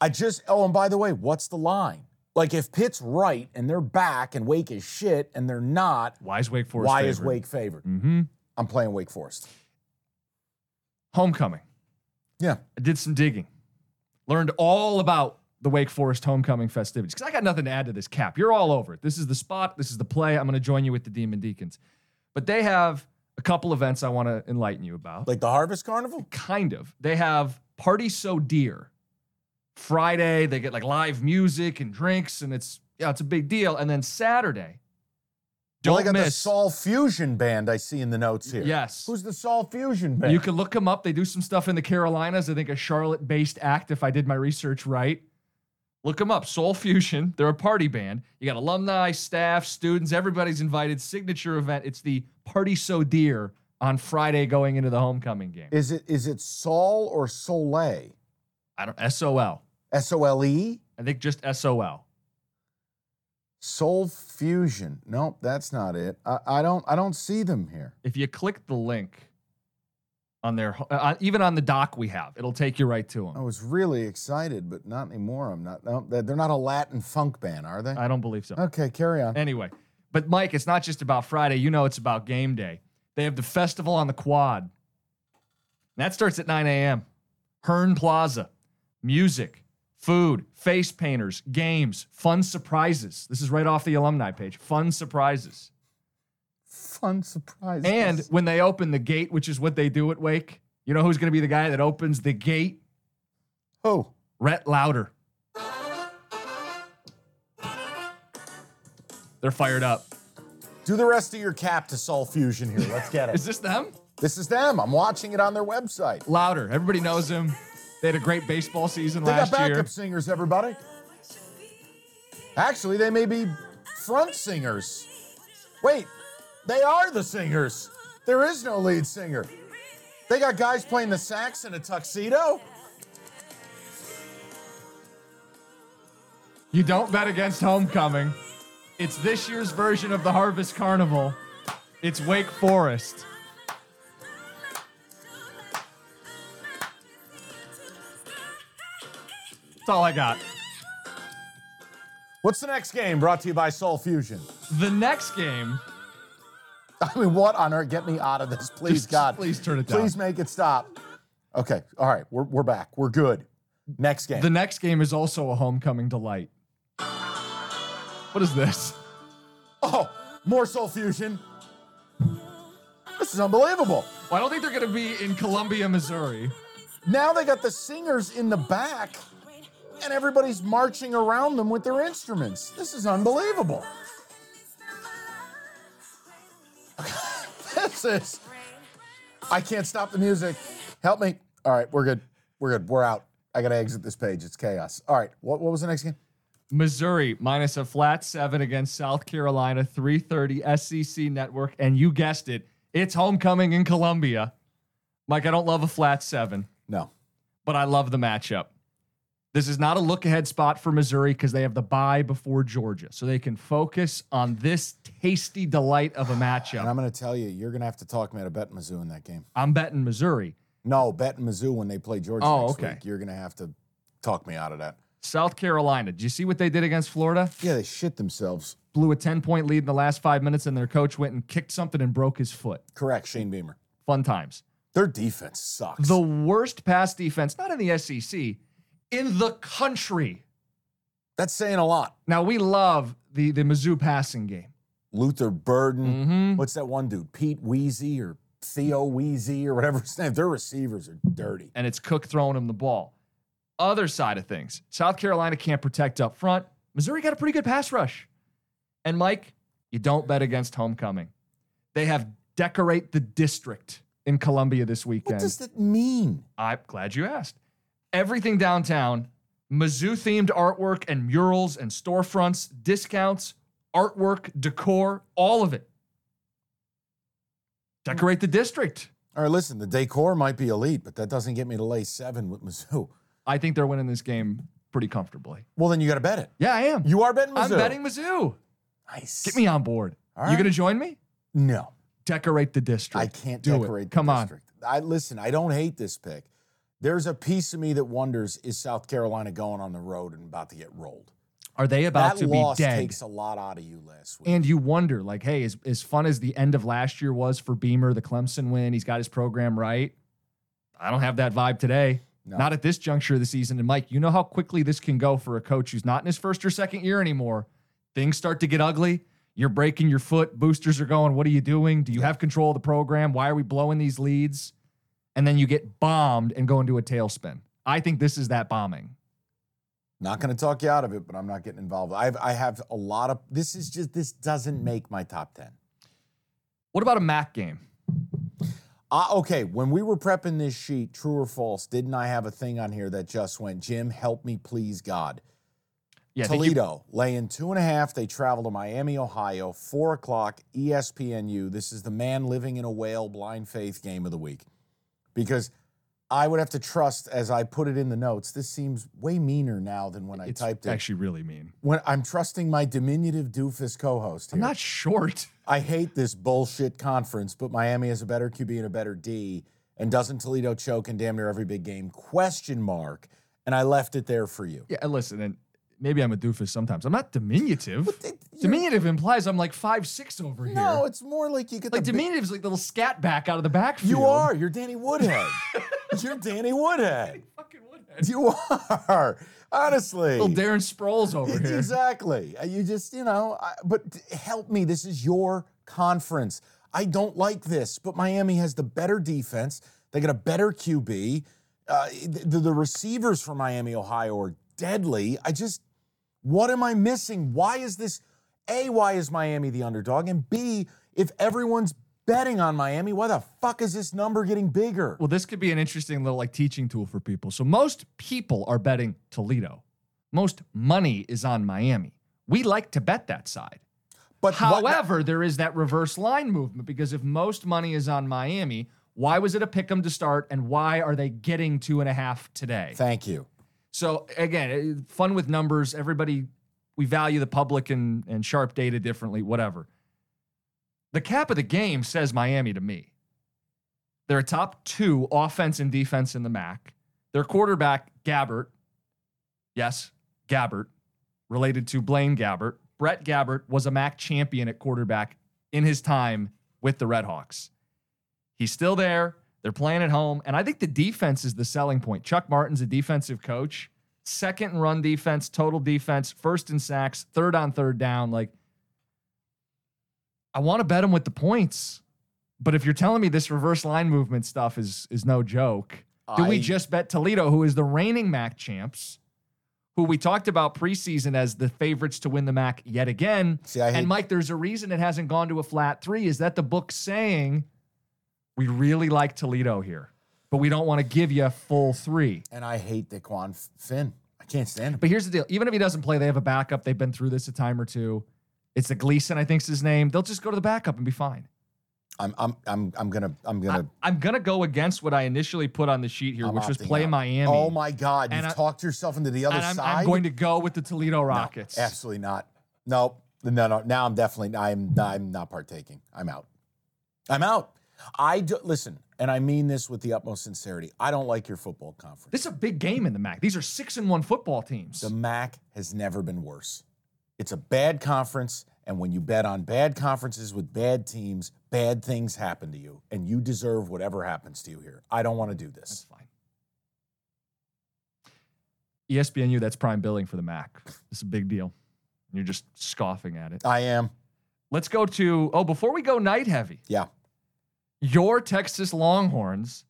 I just, oh, and by the way, what's the line? Like if Pitt's right and they're back and Wake is shit and they're not, Why is Wake Forest why is? Wake favored? Mm-hmm. I'm playing Wake Forest. Homecoming. Yeah. I did some digging. Learned all about the Wake Forest homecoming festivities because I got nothing to add to this cap. You're all over it. This is the spot. This is the play. I'm going to join you with the Demon Deacons. But they have a couple events I want to enlighten you about. Like the Harvest Carnival? kind of. They have Party So Dear. Friday, they get like live music and drinks, and it's yeah, it's a big deal. And then Saturday, Well, don't they got the miss. Soul Fusion band I see in the notes here. Yes. Who's the Soul Fusion band? You can look them up. They do some stuff in the Carolinas. I think a Charlotte-based act, if I did my research right. Look them up. Soul Fusion. They're a party band. You got alumni, staff, students. Everybody's invited. Signature event. It's the Party So Dear on Friday going into the homecoming game. Is it is it Sol or Soleil? I don't SOL. S O L E? I think just SOL. Soul Fusion. Nope, that's not it. I, I don't I don't see them here. if you click the link on their uh, even on the doc we have it'll take you right to them I was really excited, but not anymore. I'm not. No, they're they're not a Latin funk band, are they? i don't believe so Okay, carry on. anyway but mike it's not just about friday you know it's about game day they have the festival on the quad And that starts at 9 a.m hearn plaza music food face painters games fun surprises this is right off the alumni page fun surprises Fun surprises. and when they open the gate which is what they do at wake you know who's going to be the guy that opens the gate oh, Rhett Lowder. They're fired up. do the rest of your cap to Soul Fusion here. Let's get it. is this them? this is them. I'm watching it on their website. Lowder. Everybody knows him. They had a great baseball season They last year. They got backup year. singers, everybody. Actually, they may be front singers. Wait, they are the singers. There is no lead singer. They got guys playing the sax in a tuxedo. You don't bet against homecoming. It's this year's version of the Harvest Carnival. It's Wake Forest. All I got. What's the next game brought to you by Soul Fusion? The next game, I mean, what on earth? Get me out of this, please, Just- God. please turn it down. Please make it stop. Okay, all right, we're, we're back. We're good. Next game. the next game is also a homecoming delight. What is this? oh, more Soul Fusion. This is unbelievable. Well, I don't think they're going to be in Columbia, Missouri. Now they got the singers in the back, and everybody's marching around them with their instruments. This is unbelievable. this is. I can't stop the music. Help me. All right, we're good. We're good. We're out. I gotta exit this page. It's chaos. All right. What, what was the next game? Missouri minus a flat seven against South Carolina, 330 SEC network. And you guessed it, it's homecoming in Columbia. Mike, I don't love a flat seven, No. but I love the matchup. This is not a look ahead spot for Missouri because they have the bye before Georgia. So they can focus on this tasty delight of a matchup. And. I'm gonna tell you, you're gonna have to talk me out of betting Mizzou in that game. I'm betting Missouri. No, betting Mizzou when they play Georgia Oh, next okay. week. You're gonna have to talk me out of that. South Carolina. Did you see what they did against Florida? Yeah, they shit themselves. Blew a 10 point lead in the last five minutes, and their coach went and kicked something and broke his foot. Correct, Shane Beamer. Fun times. Their defense sucks. The worst pass defense, not in the SEC, in the country. That's saying a lot. Now, we love the, the Mizzou passing game. Luther Burden. Mm-hmm. What's that one dude? Pete Weezy or Theo Weezy or whatever his name. Their receivers are dirty. and it's Cook throwing him the ball. Other side of things, South Carolina can't protect up front. Missouri got a pretty good pass rush. And Mike, you don't bet against homecoming. They have decorate the district in Columbia this weekend. What does that mean? I'm glad you asked. Everything downtown, Mizzou themed artwork and murals and storefronts, discounts, artwork, decor, all of it. Decorate the district. All right, listen, the decor might be elite, but that doesn't get me to lay seven with Mizzou. I think they're winning this game pretty comfortably. Well, then you got to bet it. Yeah, I am. You are betting Mizzou. I'm betting Mizzou. Nice. Get me on board. All You gonna join me? No, Decorate the district. I can't Do decorate It. the Come district. I listen. I don't hate this pick. There's a piece of me that wonders: Is South Carolina going on the road and about to get rolled? Are they about that to be dead? takes a lot out of you last week. and you wonder, like, hey, as, as fun as the end of last year was for Beamer, the Clemson win, he's got his program right. I don't have that vibe today. No. Not at this juncture of the season. And Mike, you know how quickly this can go for a coach who's not in his first or second year anymore. Things start to get ugly. You're breaking your foot. Boosters are going, What are you doing? Do you have control of the program? Why are we blowing these leads? And then you get bombed and go into a tailspin. I think this is that bombing. Not going to talk you out of it, but I'm not getting involved. I've, I have a lot of. This is just. This doesn't make my top ten. What about a MAC game? Uh, okay, when we were prepping this sheet, true or false, didn't I have a thing on here that just went, Jim, help me, please, God? Yeah, think you- Toledo, laying two and a half. They travel to Miami, Ohio, four o'clock, ESPNU. This is the man living in a whale blind faith game of the week. Because I would have to trust, as I put it in the notes, this seems way meaner now than when I it's typed it. actually really mean. when I'm trusting my diminutive doofus co-host I'm not short. I hate this bullshit conference, but Miami has a better QB and a better D. And doesn't Toledo choke in damn near every big game? Question mark. And I left it there for you. Yeah, and listen, and maybe I'm a doofus sometimes. I'm not diminutive. they- diminutive implies I'm like five six over here. No, it's more like you get like the diminutive is like the little scat back out of the backfield. You are. You're Danny Woodhead. You're Danny Woodhead. Fucking Woodhead. You are. Honestly. Little Darren Sproles over here. Exactly. Uh, You just, you know, I, but help me. This is your conference. I don't like this, but Miami has the better defense. They got a better QB. Uh, the, the receivers for Miami, Ohio are deadly. I just, what am I missing? Why is this? A, why is Miami the underdog? And B, if everyone's betting on Miami, why the fuck is this number getting bigger? Well, this could be an interesting little like teaching tool for people. So most people are betting Toledo. Most money is on Miami. We like to bet that side. But what- However, there is that reverse line movement because if most money is on Miami, why was it a pick 'em to start, and why are they getting two and a half today? thank you. So again, eh, fun with numbers. Everybody, we value the public and and sharp data differently. Whatever. The cap of the game says Miami to me. They're a top two offense and defense in the MAC. Their quarterback Gabbert, yes, Gabbert, related to Blaine Gabbert. Brett Gabbert was a MAC champion at quarterback in his time with the Redhawks. He's still there. They're playing at home. And I think the defense is the selling point. Chuck Martin's a defensive coach. Second and run defense, total defense, first in sacks, third on third down. Like, I want to bet him with the points. But if you're telling me this reverse line movement stuff is is no joke, do we just bet Toledo, who is the reigning MAC champs, who we talked about preseason as the favorites to win the MAC yet again? See, I hate- and Mike, there's a reason it hasn't gone to a flat three. Is that the book saying we really like Toledo here, but we don't want to give you a full three? And I hate Dequan Finn. I can't stand him. But here's the deal: even if he doesn't play, they have a backup. They've been through this a time or two. It's the Gleason, I think's his name. They'll just go to the backup and be fine. I'm I'm I'm I'm gonna I'm gonna I, am gonna go against what I initially put on the sheet here, I'm which was play out. Miami. Oh my God! You've I- talked yourself into the other and I'm, side. I'm going to go with the Toledo No, Rockets. absolutely not. Nope. No, no. Now I'm definitely I'm I'm not partaking. I'm out. I'm out. I do, listen, and I mean this with the utmost sincerity. I don't like your football conference. This is a big game in the MAC. These are six and one football teams. The MAC has never been worse. It's a bad conference, and when you bet on bad conferences with bad teams, bad things happen to you, and you deserve whatever happens to you here. I don't want to do this. That's fine. ESPNU, that's prime billing for the MAC. It's a big deal. You're just scoffing at it. I am. Let's go to, oh, before we go night heavy, Yeah. Your Texas Longhorns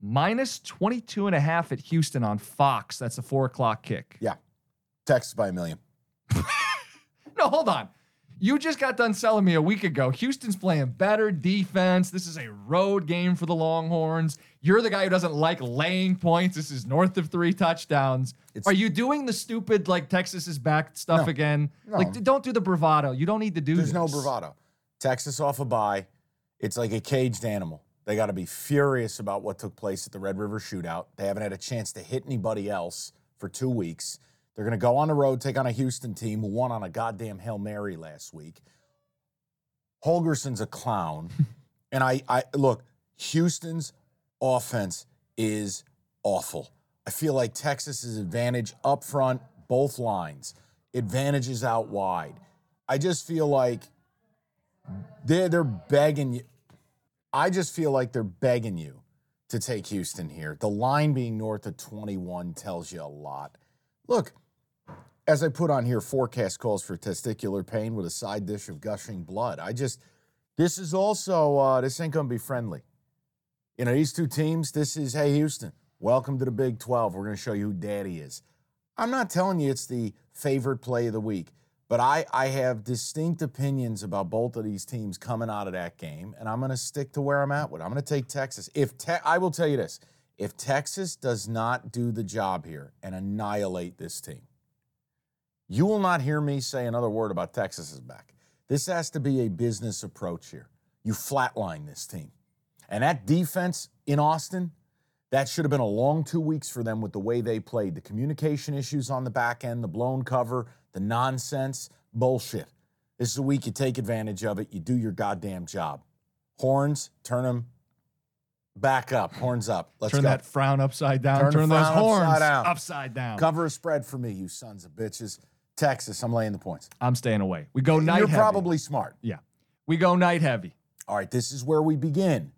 minus 22 and a half at Houston on Fox. That's a four o'clock kick. Yeah. Texas by a million. No, hold on. You just got done selling me a week ago. Houston's playing better defense. This is a road game for the Longhorns. You're the guy who doesn't like laying points. This is north of three touchdowns. It's- Are you doing the stupid like Texas is back stuff No. again? No. Like, don't do the bravado. You don't need to do There's this. no bravado. Texas off a bye. It's like a caged animal. They got to be furious about what took place at the Red River Shootout. They haven't had a chance to hit anybody else for two weeks. They're going to go on the road, take on a Houston team who won on a goddamn Hail Mary last week. Holgorsen's a clown. and I, I look, Houston's offense is awful. I feel like Texas's advantage up front, both lines, advantages out wide. I just feel like they're they're begging you. I just feel like they're begging you to take Houston here. The line being north of 21 tells you a lot. Look, as I put on here, forecast calls for testicular pain with a side dish of gushing blood. I just, this is also, uh, this ain't going to be friendly. You know, these two teams, this is, hey, Houston, welcome to the Big 12. We're going to show you who daddy is. I'm not telling you it's the favorite play of the week, but I, I have distinct opinions about both of these teams coming out of that game, and I'm going to stick to where I'm at with. I'm going to take Texas. If te- I will tell you this, if Texas does not do the job here and annihilate this team, you will not hear me say another word about Texas is back. This has to be a business approach here. You flatline this team. And that defense in Austin, that should have been a long two weeks for them with the way they played. The communication issues on the back end, the blown cover, the nonsense, bullshit. This is a week you take advantage of it. You do your goddamn job. Horns, turn them back up. Horns up. Let's turn go. that frown upside down. Turn Turn, those horns upside down. upside down. Cover a spread for me, you sons of bitches. Texas, I'm laying the points. I'm staying away. We go night You're heavy. probably smart. yeah. We go night heavy. All right, this is where we begin.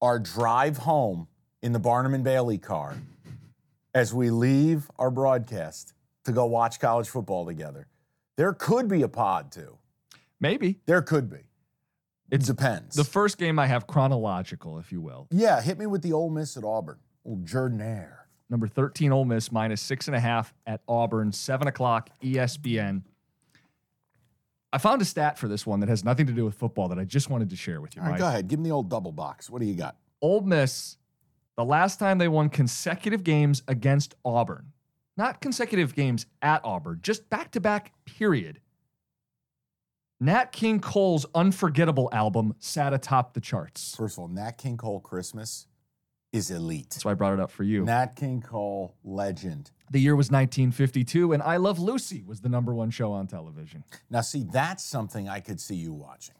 Our drive home in the Barnum and Bailey car as we leave our broadcast to go watch college football together. There could be a pod too. Maybe. There could be. It depends. The first game I have chronological, if you will. yeah, hit me with the Ole Miss at Auburn. Old Jordan Number 13, Ole Miss, minus six and a half at Auburn, 7 o'clock, ESPN. I found a stat for this one that has nothing to do with football that I just wanted to share with you. All right, Mike. go ahead. Give me the old double box. What do you got? Ole Miss, the last time they won consecutive games against Auburn, not consecutive games at Auburn, just back to back, period. Nat King Cole's Unforgettable album sat atop the charts. First of all, Nat King Cole Christmas is elite. That's why I brought it up for you. Nat King Cole, legend. The year was 1952, and I Love Lucy was the number one show on television. Now, see, that's something I could see you watching.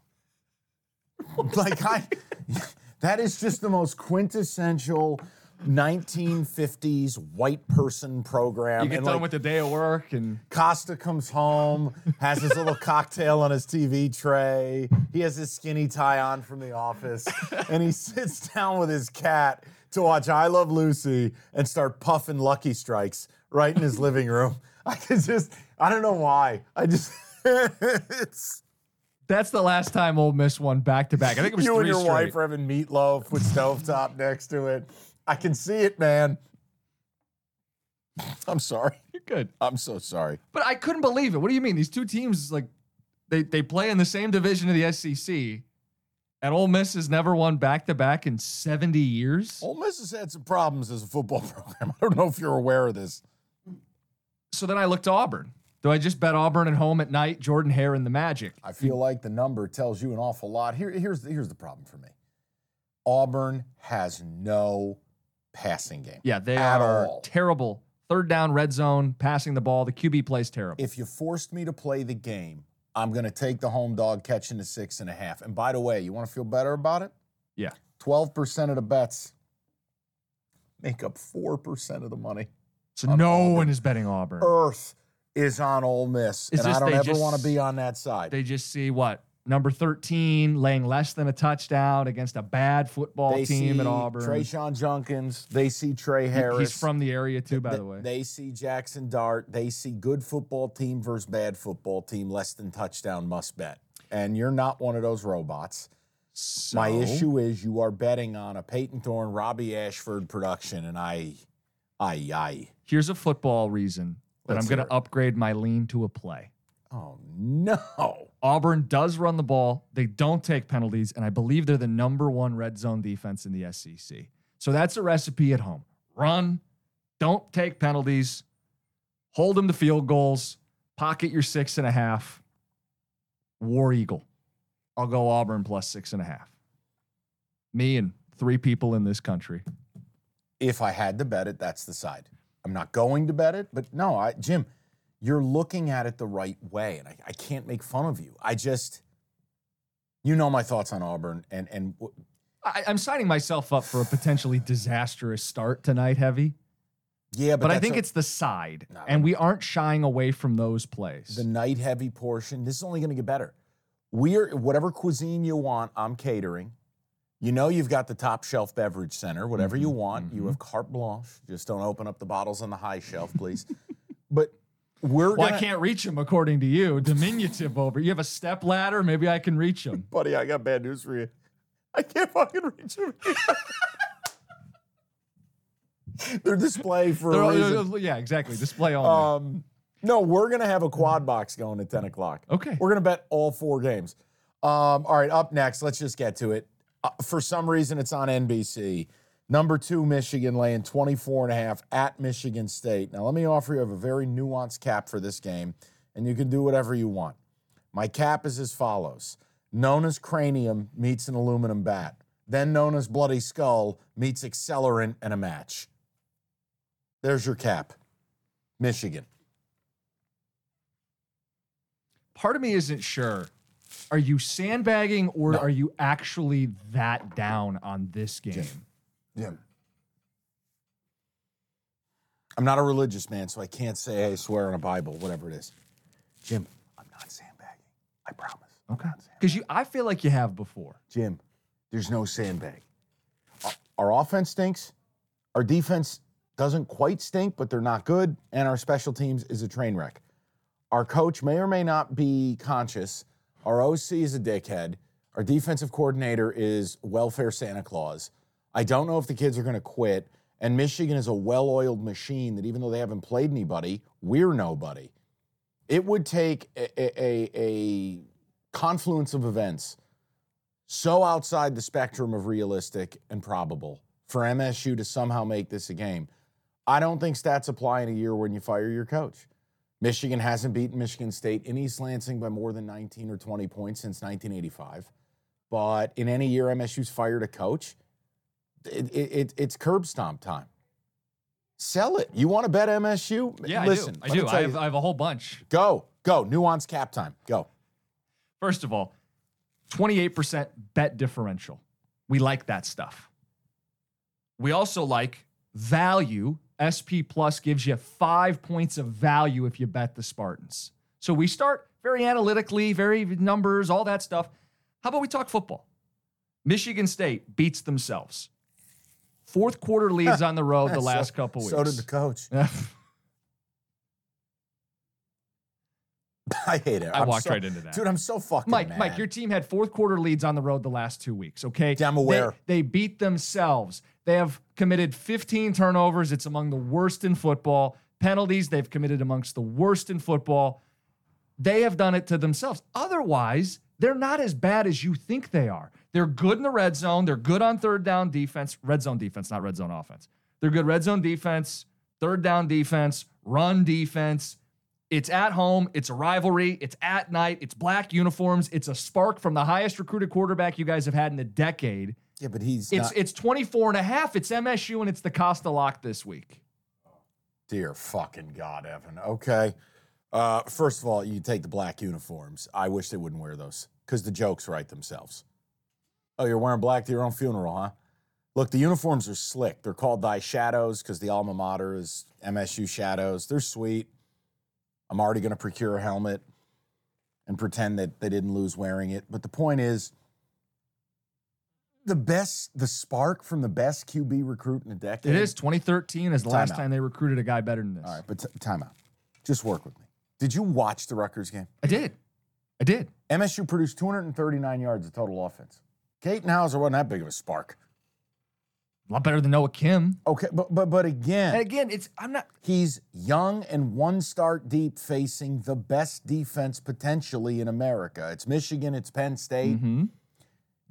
like I, that is just the most quintessential 1950s white person program. You get And, done like, with the day of work, and Costa comes home, has his little cocktail on his TV tray. He has his skinny tie on from the office, and he sits down with his cat to watch I Love Lucy and start puffing Lucky Strikes right in his living room. I could just, I don't know why. I just, it's that's the last time Ole Miss won back to back. I think it was you and your straight. wife are having meatloaf with stovetop next to it. I can see it, man. I'm sorry. You're good. I'm so sorry. But I couldn't believe it. What do you mean? These two teams, like, they, they play in the same division of the SEC, and Ole Miss has never won back to back in 70 years. Ole Miss has had some problems as a football program. I don't know if you're aware of this. So then I looked to Auburn. Do I just bet Auburn at home at night, Jordan Hare and the Magic? I feel like the number tells you an awful lot. Here, here's, here's the problem for me Auburn has no passing game. Yeah, they at are all. terrible. Third down, red zone, passing the ball. The QB plays terrible. If you forced me to play the game, I'm going to take the home dog catching the six and a half. And by the way, you want to feel better about it? yeah. 12% of the bets make up 4% of the money. So On no Auburn. one is betting Auburn. Earth is on Ole Miss. It's and I don't ever want to be on that side. They just see what? Number 13 laying less than a touchdown against a bad football They team at Auburn. Trayshawn Judkins. They see Trey Harris. He's from the area too, by Th- the way. They see Jackson Dart. They see good football team versus bad football team, less than touchdown must bet. And you're not one of those robots. My issue is you are betting on a Payton Thorne, Robbie Ashford production, and I, I, I. Here's a football reason that Let's I'm going to upgrade my lean to a play. Oh no! Auburn does run the ball. They don't take penalties, and I believe they're the number one red zone defense in the SEC. So that's a recipe at home. Run, don't take penalties, hold them to field goals, pocket your six and a half. War Eagle. I'll go Auburn plus six and a half. Me and three people in this country. If I had to bet it, that's the side. I'm not going to bet it, but no, I, Jim, you're looking at it the right way, and I, I can't make fun of you. I just, you know, my thoughts on Auburn, and and w- I, I'm signing myself up for a potentially disastrous start tonight, Heavy. yeah, but, But, I think a- it's the side, No, and we aren't shying away from those plays. the night heavy portion. This is only going to get better. We're whatever cuisine you want, I'm catering. You know you've got the top shelf beverage center, whatever Mm-hmm. you want. You have carte blanche. Just don't open up the bottles on the high shelf, please. but we're Well, gonna, I can't reach him according to you. Diminutive over. You have a step ladder. Maybe I can reach him. buddy. I got bad news for you. I can't fucking reach them. They're display for They're a all- reason. yeah, exactly. Display only. Um, no, we're gonna have a quad box going at ten o'clock. Okay. we're gonna bet all four games. Um, all right, up next, let's just get to it. Uh, for some reason, it's on NBC. Number two, Michigan laying 24 and a half at Michigan State. Now, let me offer you a very nuanced cap for this game, and you can do whatever you want. My cap is as follows known as cranium meets an aluminum bat, then known as bloody skull meets accelerant and a match. There's your cap. Michigan. Part of me isn't sure. Are you sandbagging or No. are you actually that down on this game? Jim. I'm not a religious man, so I can't say I swear on a Bible, whatever it is. Jim, I'm not sandbagging. I promise. Okay. Because you, I feel like you have before. Jim, there's no sandbag. Our, our offense stinks. Our defense doesn't quite stink, but they're not good. And our special teams is a train wreck. Our coach may or may not be conscious. Our OC is a dickhead. Our defensive coordinator is welfare Santa Claus. I don't know if the kids are going to quit. And Michigan is a well oiled machine that even though they haven't played anybody, we're nobody. It would take a, a, a confluence of events so outside the spectrum of realistic and probable for MSU to somehow make this a game. I don't think stats apply in a year when you fire your coach. Michigan hasn't beaten Michigan State in East Lansing by more than 19 or 20 points since 1985. But in any year MSU's fired a coach, it, it, it- it's curb stomp time. Sell it. You want to bet MSU? Yeah, Listen, I do. I do. I have, I have a whole bunch. Go, go. Nuance cap time. Go. First of all, 28% bet differential. We like that stuff. We also like value. SP Plus gives you five points of value if you bet the Spartans. So we start very analytically, very numbers, all that stuff. How about we talk football? Michigan State beats themselves. Fourth quarter leads on the road the So- last couple weeks. So did the coach. I hate it. I I'm walked so- right into that. Dude, I'm so fucking Mike, mad. Mike, your team had fourth quarter leads on the road the last two weeks. Okay, I'm aware. They, they beat themselves. They have committed 15 turnovers. It's among the worst in football. Penalties they've committed amongst the worst in football. They have done it to themselves. Otherwise, they're not as bad as you think they are. They're good in the red zone. They're good on third down defense, red zone defense, not red zone offense. They're good red zone defense, third down defense, run defense. It's at home. It's a rivalry. It's at night. It's black uniforms. It's a spark from the highest recruited quarterback you guys have had in a decade. yeah, but he's It's not. it's 24 and a half. It's MSU and it's the Costa lock this week. Dear fucking God, Evan. Okay. Uh, first of all, you take the black uniforms. I wish they wouldn't wear those because the jokes write themselves. Oh, you're wearing black to your own funeral, huh? Look, the uniforms are slick. They're called Thy Shadows because the alma mater is MSU Shadows. They're sweet. I'm already going to procure a helmet and pretend that they didn't lose wearing it. But the point is, the best, the spark from the best QB recruit in a decade. It is 2013 is the last Timeout. time they recruited a guy better than this. All right, but t- time out. Just work with me. Did you watch the Rutgers game? I did. I did. MSU produced 239 yards of total offense. Katin Houser wasn't that big of a spark. A lot better than Noah Kim. Okay, but but but again, And again, it's I'm not he's young and one start deep, facing the best defense potentially in America. It's Michigan, it's Penn State. Mm-hmm.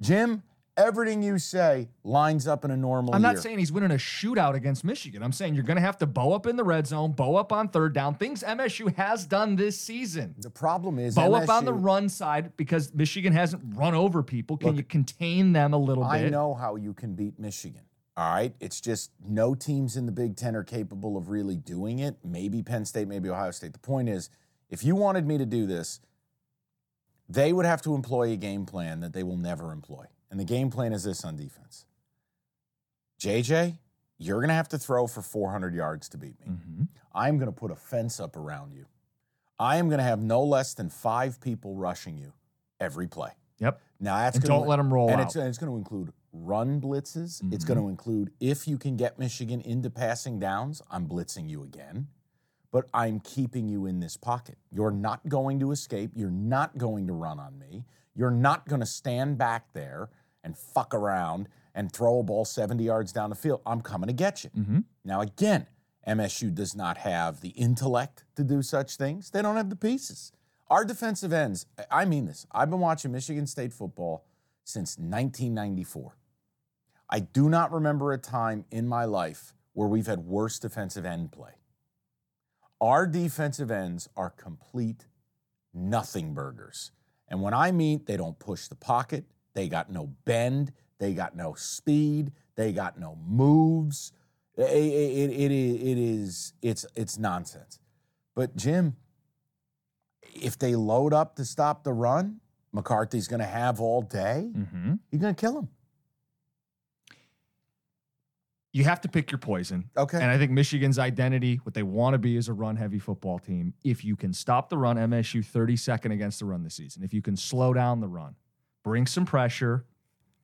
Jim, everything you say lines up in a normal I'm year. not saying he's winning a shootout against Michigan. I'm saying you're going to have to bow up in the red zone, bow up on third down. Things MSU has done this season. the problem is Bow up on the run side because Michigan hasn't run over people. Can Look, you contain them a little bit? I know how you can beat Michigan. All right. It's just no teams in the Big Ten are capable of really doing it. Maybe Penn State, maybe Ohio State. The point is, if you wanted me to do this, they would have to employ a game plan that they will never employ. And the game plan is this on defense JJ, you're going to have to throw for 400 yards to beat me. Mhm. I'm going to put a fence up around you. I am going to have no less than five people rushing you every play. Yep. Now that's And gonna, don't let them roll and out. It's, and it's going to include run blitzes. It's going to include if you can get Michigan into passing downs, I'm blitzing you again. But I'm keeping you in this pocket. You're not going to escape. You're not going to run on me. You're not going to stand back there and fuck around and throw a ball 70 yards down the field. I'm coming to get you. Mm-hmm. Now, again, MSU does not have the intellect to do such things. They don't have the pieces. Our defensive ends, I mean this, I've been watching Michigan State football since 1994. I do not remember a time in my life where we've had worse defensive end play. Our defensive ends are complete nothing burgers. And when I mean they don't push the pocket, they got no bend, they got no speed, they got no moves. It, it, it, it is it's it's nonsense. But Jim, if they load up to stop the run, McCarthy's going to have all day. Mm-hmm. You're going to kill him. You have to pick your poison. Okay. And I think Michigan's identity, what they want to be, is a run heavy football team. If you can stop the run, MSU 32nd against the run this season. If you can slow down the run, bring some pressure.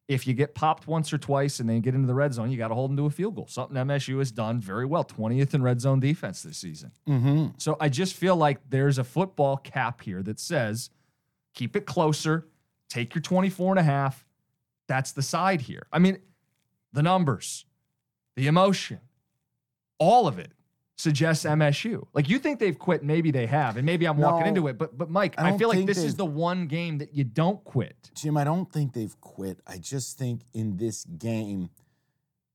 If you get popped once or twice and then you get into the red zone, you got to hold them to a field goal. Something MSU has done very well. 20th in red zone defense this season. Mm-hmm. So I just feel like there's a football cap here that says keep it closer, take your 24 and a half. That's the side here. I mean, the numbers, the emotion, all of it suggests MSU. Like you think they've quit, maybe they have, and maybe I'm walking into it. But but Mike, I I, feel like this is the one game that you don't quit. Jim, I don't think they've quit. I just think in this game,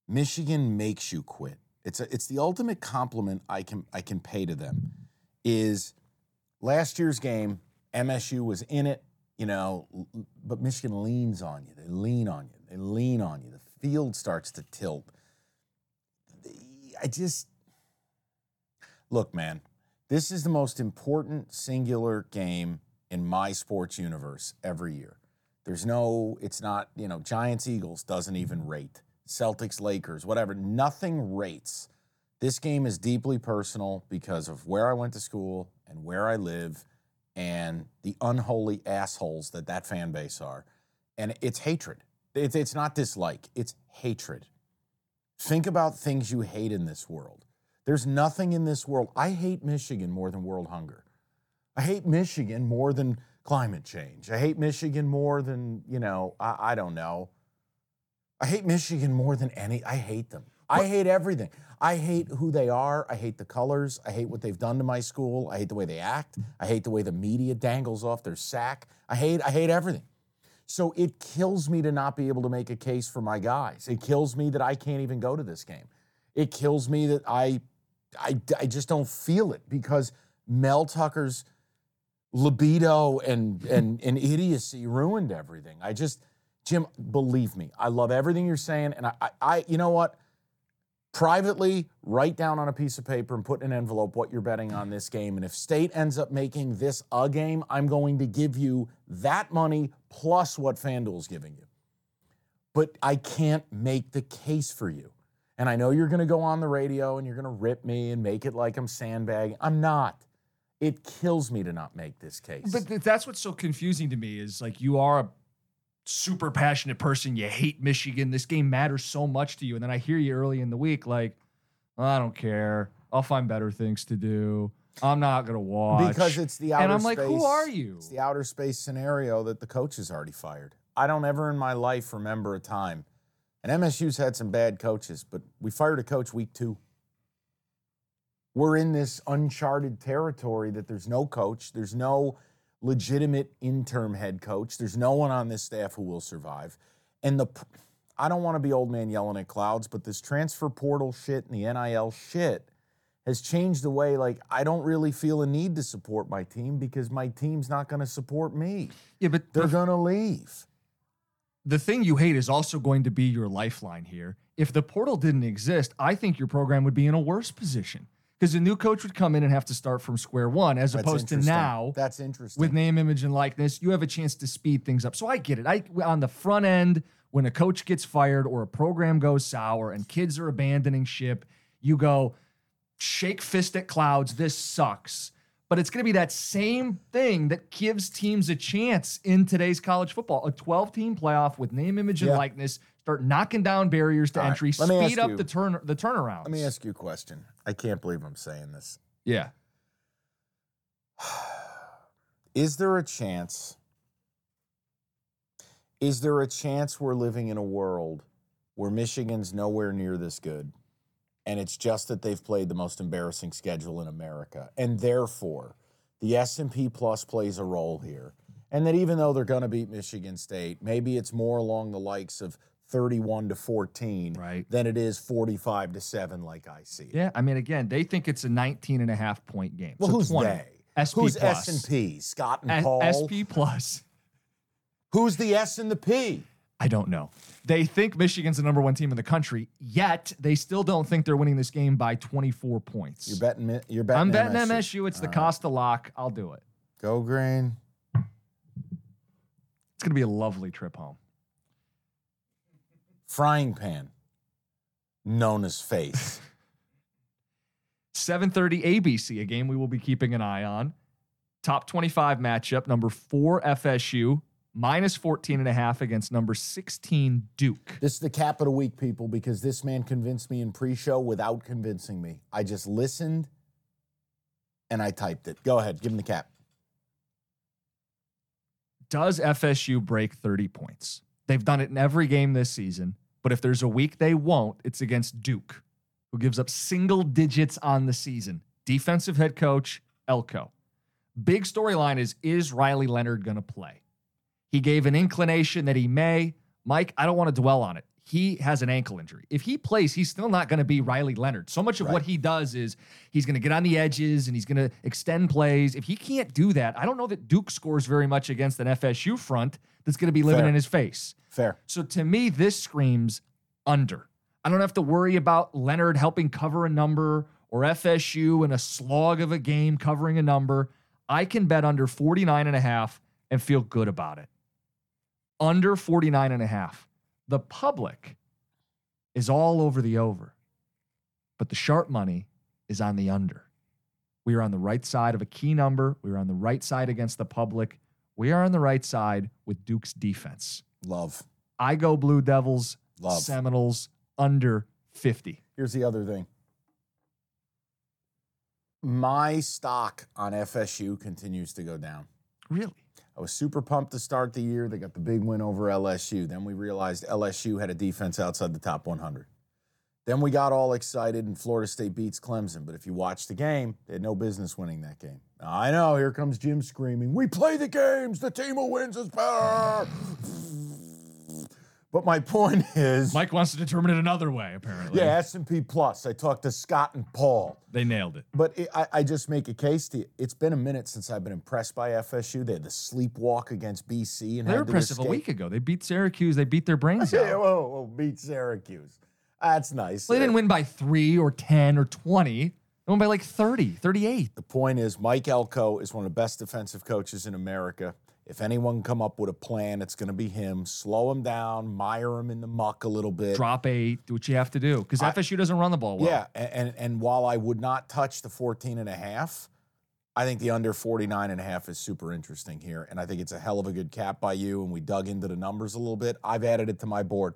Michigan makes you quit. It's a, it's the ultimate compliment I can I can pay to them. Is last year's game, MSU was in it, you know, but Michigan leans on you. They lean on you. They lean on you. The field starts to tilt. I just look, man. This is the most important singular game in my sports universe every year. There's no, it's not, you know, Giants Eagles doesn't even rate. Celtics Lakers, whatever, nothing rates. This game is deeply personal because of where I went to school and where I live and the unholy assholes that that fan base are. And it's hatred. It's, it's not dislike, it's hatred. Think about things you hate in this world. There's nothing in this world. I hate Michigan more than world hunger. I hate Michigan more than climate change. I hate Michigan more than, you know, I, I don't know. I hate Michigan more than any. I hate them. I hate everything. I hate who they are. I hate the colors. I hate what they've done to my school. I hate the way they act. I hate the way the media dangles off their sack. I hate I hate everything. So it kills me to not be able to make a case for my guys. It kills me that I can't even go to this game. It kills me that I I, I just don't feel it because Mel Tucker's libido and, and, and idiocy ruined everything. I just, Jim, believe me, I love everything you're saying. And I, I, I you know what? Privately, write down on a piece of paper and put in an envelope what you're betting on this game. And if state ends up making this a game, I'm going to give you that money plus what FanDuel's giving you. But I can't make the case for you. And I know you're going to go on the radio and you're going to rip me and make it like I'm sandbagging. I'm not. It kills me to not make this case. But th- that's what's so confusing to me is like you are a super passionate person. You hate Michigan. This game matters so much to you. And then I hear you early in the week like, I don't care. I'll find better things to do. I'm not gonna watch because it's the outer And I'm like, who are you? It's the outer space scenario that the coach has already fired. I don't ever in my life remember a time, and MSU's had some bad coaches, but we fired a coach week two. We're in this uncharted territory that there's no coach, there's no legitimate interim head coach, there's no one on this staff who will survive. And the I don't want to be old man yelling at clouds, but this transfer portal shit and the NIL shit has changed the way like I don't really feel a need to support my team because my team's not going to support me. yeah, but They're going to leave. The thing you hate is also going to be your lifeline here. If the portal didn't exist, I think your program would be in a worse position because a new coach would come in and have to start from square one, as That's opposed to now That's interesting. with name, image, and likeness, you have a chance to speed things up. So I get it. I on the front end, when a coach gets fired or a program goes sour and kids are abandoning ship, you go shake fist at clouds. This sucks. But it's going to be that same thing that gives teams a chance in today's college football. A 12 team playoff with name, image, and Yeah. likeness. Start knocking down barriers to All right, entry. me Speed up you- the turn the turnaround. Let me ask you a question. I can't believe I'm saying this. Yeah. Is there a chance? Is there a chance we're living in a world where Michigan's nowhere near this good, and it's just that they've played the most embarrassing schedule in America, and therefore the S and P Plus plays a role here, and that even though they're going to beat Michigan State, maybe it's more along the likes of 31 to 14 Right. than it is 45 to 7 like I see it. Yeah. I mean, again, they think it's a 19 and a half point game. Well, So who's 20. they? SP Who's plus. S and P? Scott and S- Paul. SP plus. Who's the S and the P? I don't know. They think Michigan's the number one team in the country, yet they still don't think they're winning this game by 24 points. You're betting. You're betting. I'm betting MSU. MSU. It's the Costa lock. I'll do it. Go green. It's going to be a lovely trip home. Frying pan, known as face. 7:30 ABC, a game we will be keeping an eye on. Top 25 matchup, number 4 FSU, minus 14 and a half against number 16 Duke. this is the capital week, people, because this man convinced me in pre-show without convincing me. I just listened and I typed it. Go ahead, give him the cap. Does FSU break 30 points? They've done it in every game this season, but if there's a week they won't, it's against Duke, who gives up single digits on the season. Defensive head coach, Elko. Big storyline is is Riley Leonard going to play? He gave an inclination that he may. Mike, I don't want to dwell on it. He has an ankle injury. If he plays, he's still not going to be Riley Leonard. So much of what he does is he's going to get on the edges and he's going to extend plays. If he can't do that, I don't know that Duke scores very much against an FSU front that's going to be living Fair. in his face. Fair. So to me, this screams under. I don't have to worry about Leonard helping cover a number or FSU in a slog of a game covering a number. I can bet under 49 and a half and feel good about it. Under 49 and a half. The public is all over the over, but the sharp money is on the under. We are on the right side of a key number. We are on the right side against the public. We are on the right side with Duke's defense. Love. I go Blue Devils, Love. Seminoles under 50. Here's the other thing. My stock on FSU continues to go down. Really? I was super pumped to start the year. They got the big win over LSU. Then we realized LSU had a defense outside the top 100. Then we got all excited and Florida State beats Clemson. But if you watch the game, they had no business winning that game. I know, here comes Jim screaming, We play the games. The team who wins is better. But my point is, Mike wants to determine it another way, apparently. yeah, S&P Plus. I talked to Scott and Paul. They nailed it. But it, I, I just make a case to you. It's been a minute since I've been impressed by FSU. They had the sleepwalk against BC, and They were had to impressive a escape. week ago. They beat Syracuse. They beat their brains Yeah, out. whoa, whoa, beat Syracuse. That's nice. They didn't win by three or 10 or 20. They won by like 30, 38. The point is, Mike Elko is one of the best defensive coaches in America. If anyone can come up with a plan, it's going to be him. Slow him down, mire him in the muck a little bit. Drop eight, do what you have to do. Because FSU doesn't run the ball well. Yeah, and, and and while I would not touch the 14 and a half, I think the under 49 and a half is super interesting here. And I think it's a hell of a good cap by you. And we dug into the numbers a little bit. I've added it to my board.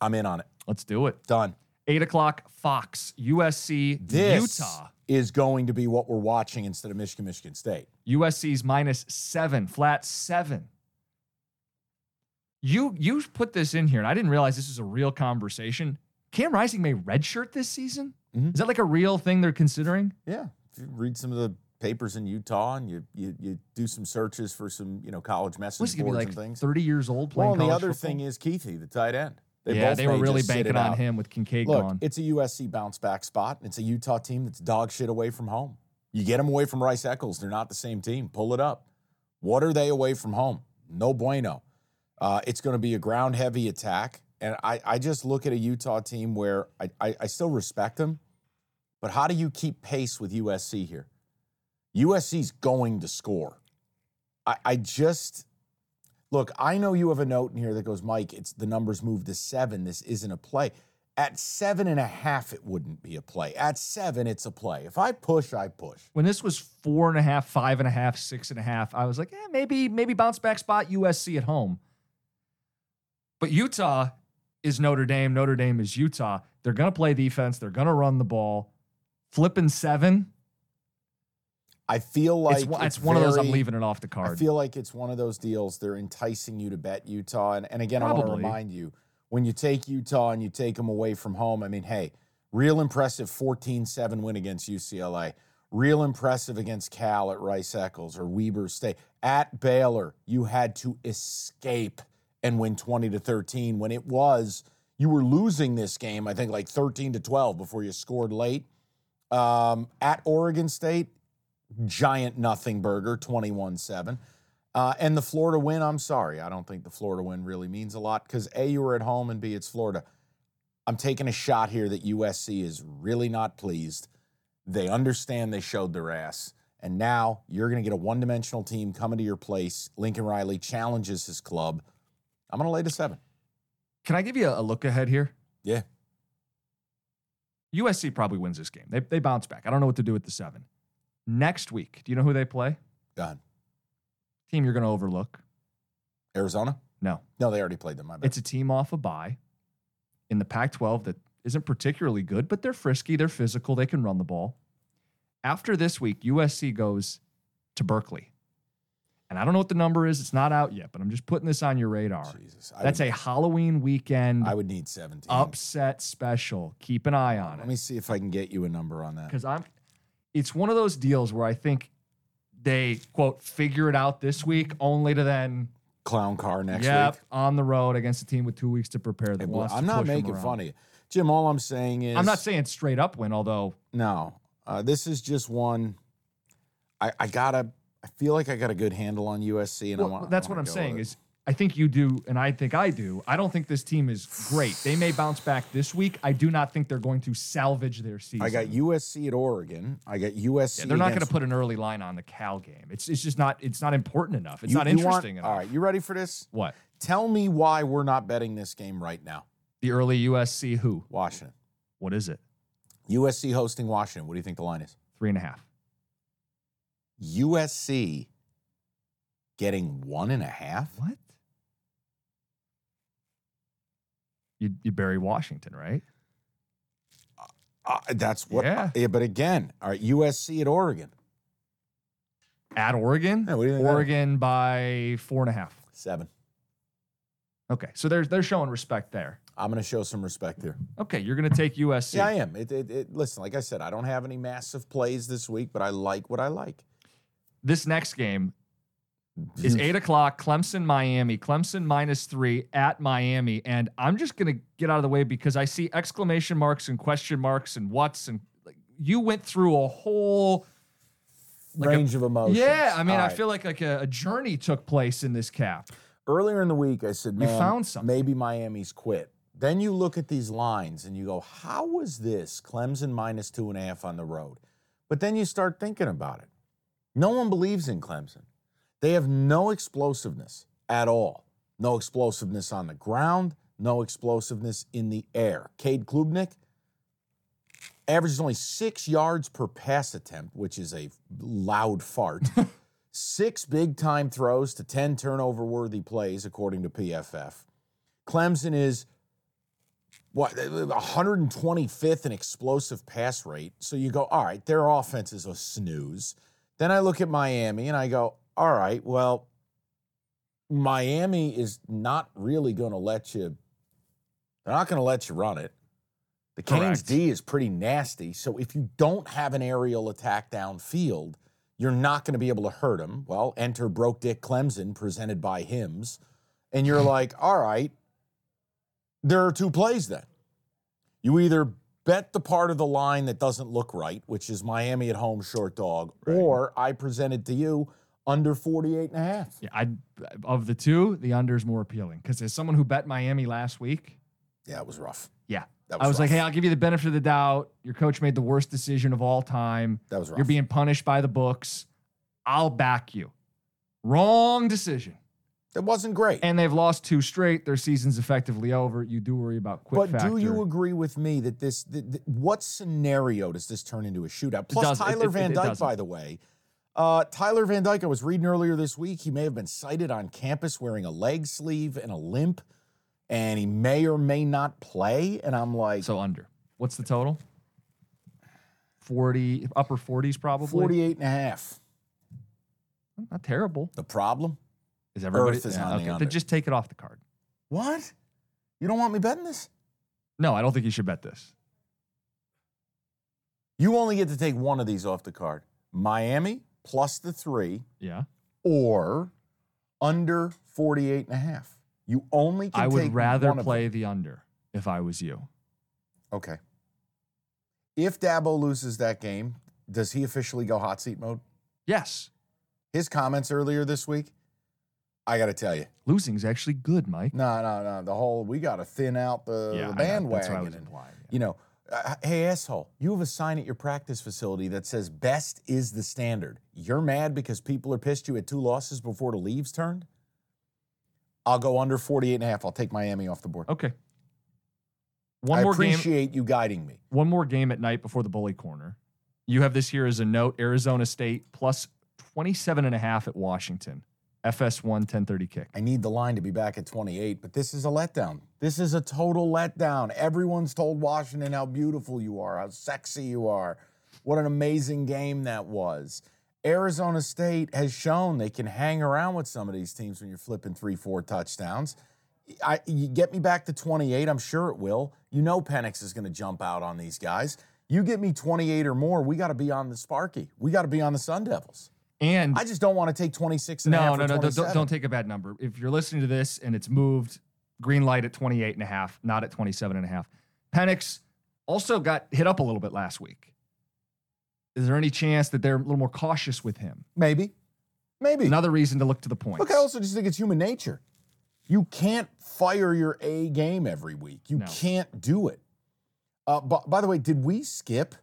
I'm in on it. Let's do it. Done. Eight o'clock, Fox, USC, This Utah. is going to be what we're watching instead of Michigan, Michigan State. USC's minus seven, flat seven. You you put this in here, and I didn't realize this was a real conversation. Cam Rising may redshirt this season. Mhm. Is that like a real thing they're considering? Yeah. If you read some of the papers in Utah and you you, you do some searches for some, you know, college message Was he gonna boards be like and things. thirty years old playing? Well, the other football? thing is Kuithe, the tight end. They yeah, they were really banking on him with Kincaid Look, gone. it's a USC bounce back spot. It's a Utah team that's dog shit away from home. You get them away from Rice Eccles, they're not the same team. Pull it up. What are they away from home? No bueno. Uh, it's going to be a ground heavy attack. And I, I just look at a Utah team where I, I, I still respect them, but how do you keep pace with USC here? USC's going to score. I, I just look, I know you have a note in here that goes, Mike, it's the numbers moved to seven. This isn't a play. At seven and a half, it wouldn't be a play. At seven, it's a play. If I push, I push. When this was four and a half, five and a half, six and a half, I was like, eh, maybe, maybe bounce back spot USC at home. But Utah is Notre Dame. Notre Dame is Utah. They're going to play defense. They're going to run the ball. Flipping seven. I feel like it's, one- it's one of those I'm leaving it off the card. I feel like it's one of those deals. They're enticing you to bet Utah. And, and again, I want to remind you when you take Utah and you take them away from home, I mean, hey, real impressive 14 7 win against UCLA. Real impressive against Cal at Rice Eccles or Weber State. At Baylor, you had to escape and win 20 to 13 when it was, you were losing this game, I think like 13 to 12 before you scored late. Um, at Oregon State, giant nothing burger, 21 7. Uh, and the Florida win, I'm sorry. I don't think the Florida win really means a lot because A, you were at home, and B, it's Florida. I'm taking a shot here that USC is really not pleased. They understand they showed their ass. And now you're going to get a one dimensional team coming to your place. Lincoln Riley challenges his club. I'm going to lay to seven. Can I give you a, a look ahead here? Yeah. USC probably wins this game. They, they bounce back. I don't know what to do with the seven. Next week, do you know who they play? Done. Team you're going to overlook. Arizona? No. No, they already played them. My bad. It's a team off a bye in the Pac 12 that isn't particularly good, but they're frisky, they're physical, they can run the ball. After this week, USC goes to Berkeley. And I don't know what the number is, it's not out yet, but I'm just putting this on your radar. Jesus. I That's would, a Halloween weekend I would need 17. upset special. Keep an eye on Let it. Let me see if I can get you a number on that. Because I'm it's one of those deals where I think they quote figure it out this week, only to then Clown car next yep, week. on the road against a team with two weeks to prepare. That well, I'm not making fun of you. Jim, all I'm saying is I'm not saying straight up win, although no. Uh, this is just one. I, I gotta. I feel like I got a good handle on USC, and I want. that's I what I'm saying is I think you do, and I think I do. I don't think this team is great. They may bounce back this week. I do not think they're going to salvage their season. I got USC at Oregon. I got USC. Yeah, they're not going to put an early line on the Cal game. It's it's just not it's not important enough. It's You- not you want- interesting enough. All right, you ready for this? What Tell me why we're not betting this game right now. the early USC who? Washington. What is it? USC hosting Washington. What do you think the line is? Three and a half. USC getting one and a half. What? You you bury Washington, right? Uh, that's what. Yeah. But again, all right, USC at Oregon. At Oregon, Yeah, what do you think? Oregon by four and a half. Seven. Okay, so they're they're showing respect there. I'm going to show some respect here. Okay, you're going to take USC. Yeah, I am. It, it, it, listen, like I said, I don't have any massive plays this week, but I like what I like. This next game is mm-hmm. eight o'clock. Clemson, Miami. Clemson minus three at Miami, and I'm just going to get out of the way because I see exclamation marks and question marks and what's and like, you went through a whole like a- Range of emotions. Yeah, I mean, All I feel like like a, a journey took place in this cap. Earlier in the week, I said, You found something." maybe Miami's quit. Then you look at these lines and you go, how was this Clemson minus two and a half on the road? But then you start thinking about it. No one believes in Clemson. They have no explosiveness at all. No explosiveness on the ground, no explosiveness in the air. Cade Klubnik averages only six yards per pass attempt, which is a loud fart. Six big time throws to 10 turnover worthy plays, according to PFF. Clemson is what 125th in explosive pass rate. So you go, all right, their offense is a snooze. Then I look at Miami and I go, all right, well, Miami is not really going to let you. They're not going to let you run it. The Canes. D is pretty nasty. So if you don't have an aerial attack downfield, you're not going to be able to hurt them. Well, enter Broke Dick Clemson, presented by Hims. And you're like, all right, there are two plays then. You either bet the part of the line that doesn't look right, which is Miami at home short dog, or I presented to you under 48 and a half. Yeah, I of the two, the under is more appealing because as someone who bet Miami last week, Yeah, it was rough. yeah, That I was like, hey, I'll give you the benefit of the doubt. Your coach made the worst decision of all time. That was rough. You're being punished by the books. I'll back you. Wrong decision. It wasn't great. And they've lost two straight. Their season's effectively over. You do worry about quick but factor. do you agree with me that this, what scenario does this turn into a shootout? Plus, doesn't. It- Tyler it- Van Dyke, by the way, uh, Tyler Van Dyke, I was reading earlier this week, he may have been sighted on campus wearing a leg sleeve and a limp, and he may or may not play. And I'm like, So under. What's the total? 40, upper 40s probably. 48 and a half. Not terrible. The problem? Is everybody? Earth is yeah, on the okay. under. Then just take it off the card. What? You don't want me betting this? No, I don't think you should bet this. You only get to take one of these off the card Miami plus the three Yeah. or under 48 and a half. You only can I would rather play the under if I was you. Okay. If Dabo loses that game, does he officially go hot seat mode? Yes. His comments earlier this week, I got to tell you, Losing is actually good, Mike. no, no, no. The whole we got to thin out the, Yeah, the know. bandwagon. That's what I was implying, yeah. You know, uh, hey asshole, you have a sign at your practice facility that says best is the standard. You're mad because people are pissed you had two losses before the leaves turned. I'll go under 48 and a half. I'll take Miami off the board. Okay. One I more game. appreciate you guiding me. One more game at night before the bully corner. You have this here as a note Arizona State plus 27 and a half at Washington. FS1 1030 kick. I need the line to be back at 28, but this is a letdown. This is a total letdown. Everyone's told Washington how beautiful you are, how sexy you are, what an amazing game that was. Arizona State has shown they can hang around with some of these teams when you're flipping three, four touchdowns. I, you get me back to 28, I'm sure it will. You know Penix is going to jump out on these guys. You get me 28 or more, we got to be on the Sparky. We got to be on the Sun Devils. And I just don't want to take 26 and a no, half no, or no, don't, don't take a bad number. If you're listening to this and it's moved, green light at 28 and a half, not at 27 and a half. Penix also got hit up a little bit last week. Is there any chance that they're a little more cautious with him? Maybe. Maybe. Another reason to look to the points. Look, I also just think it's human nature. You can't fire your A game every week. You No. can't do it. Uh, but by the way, did we skip?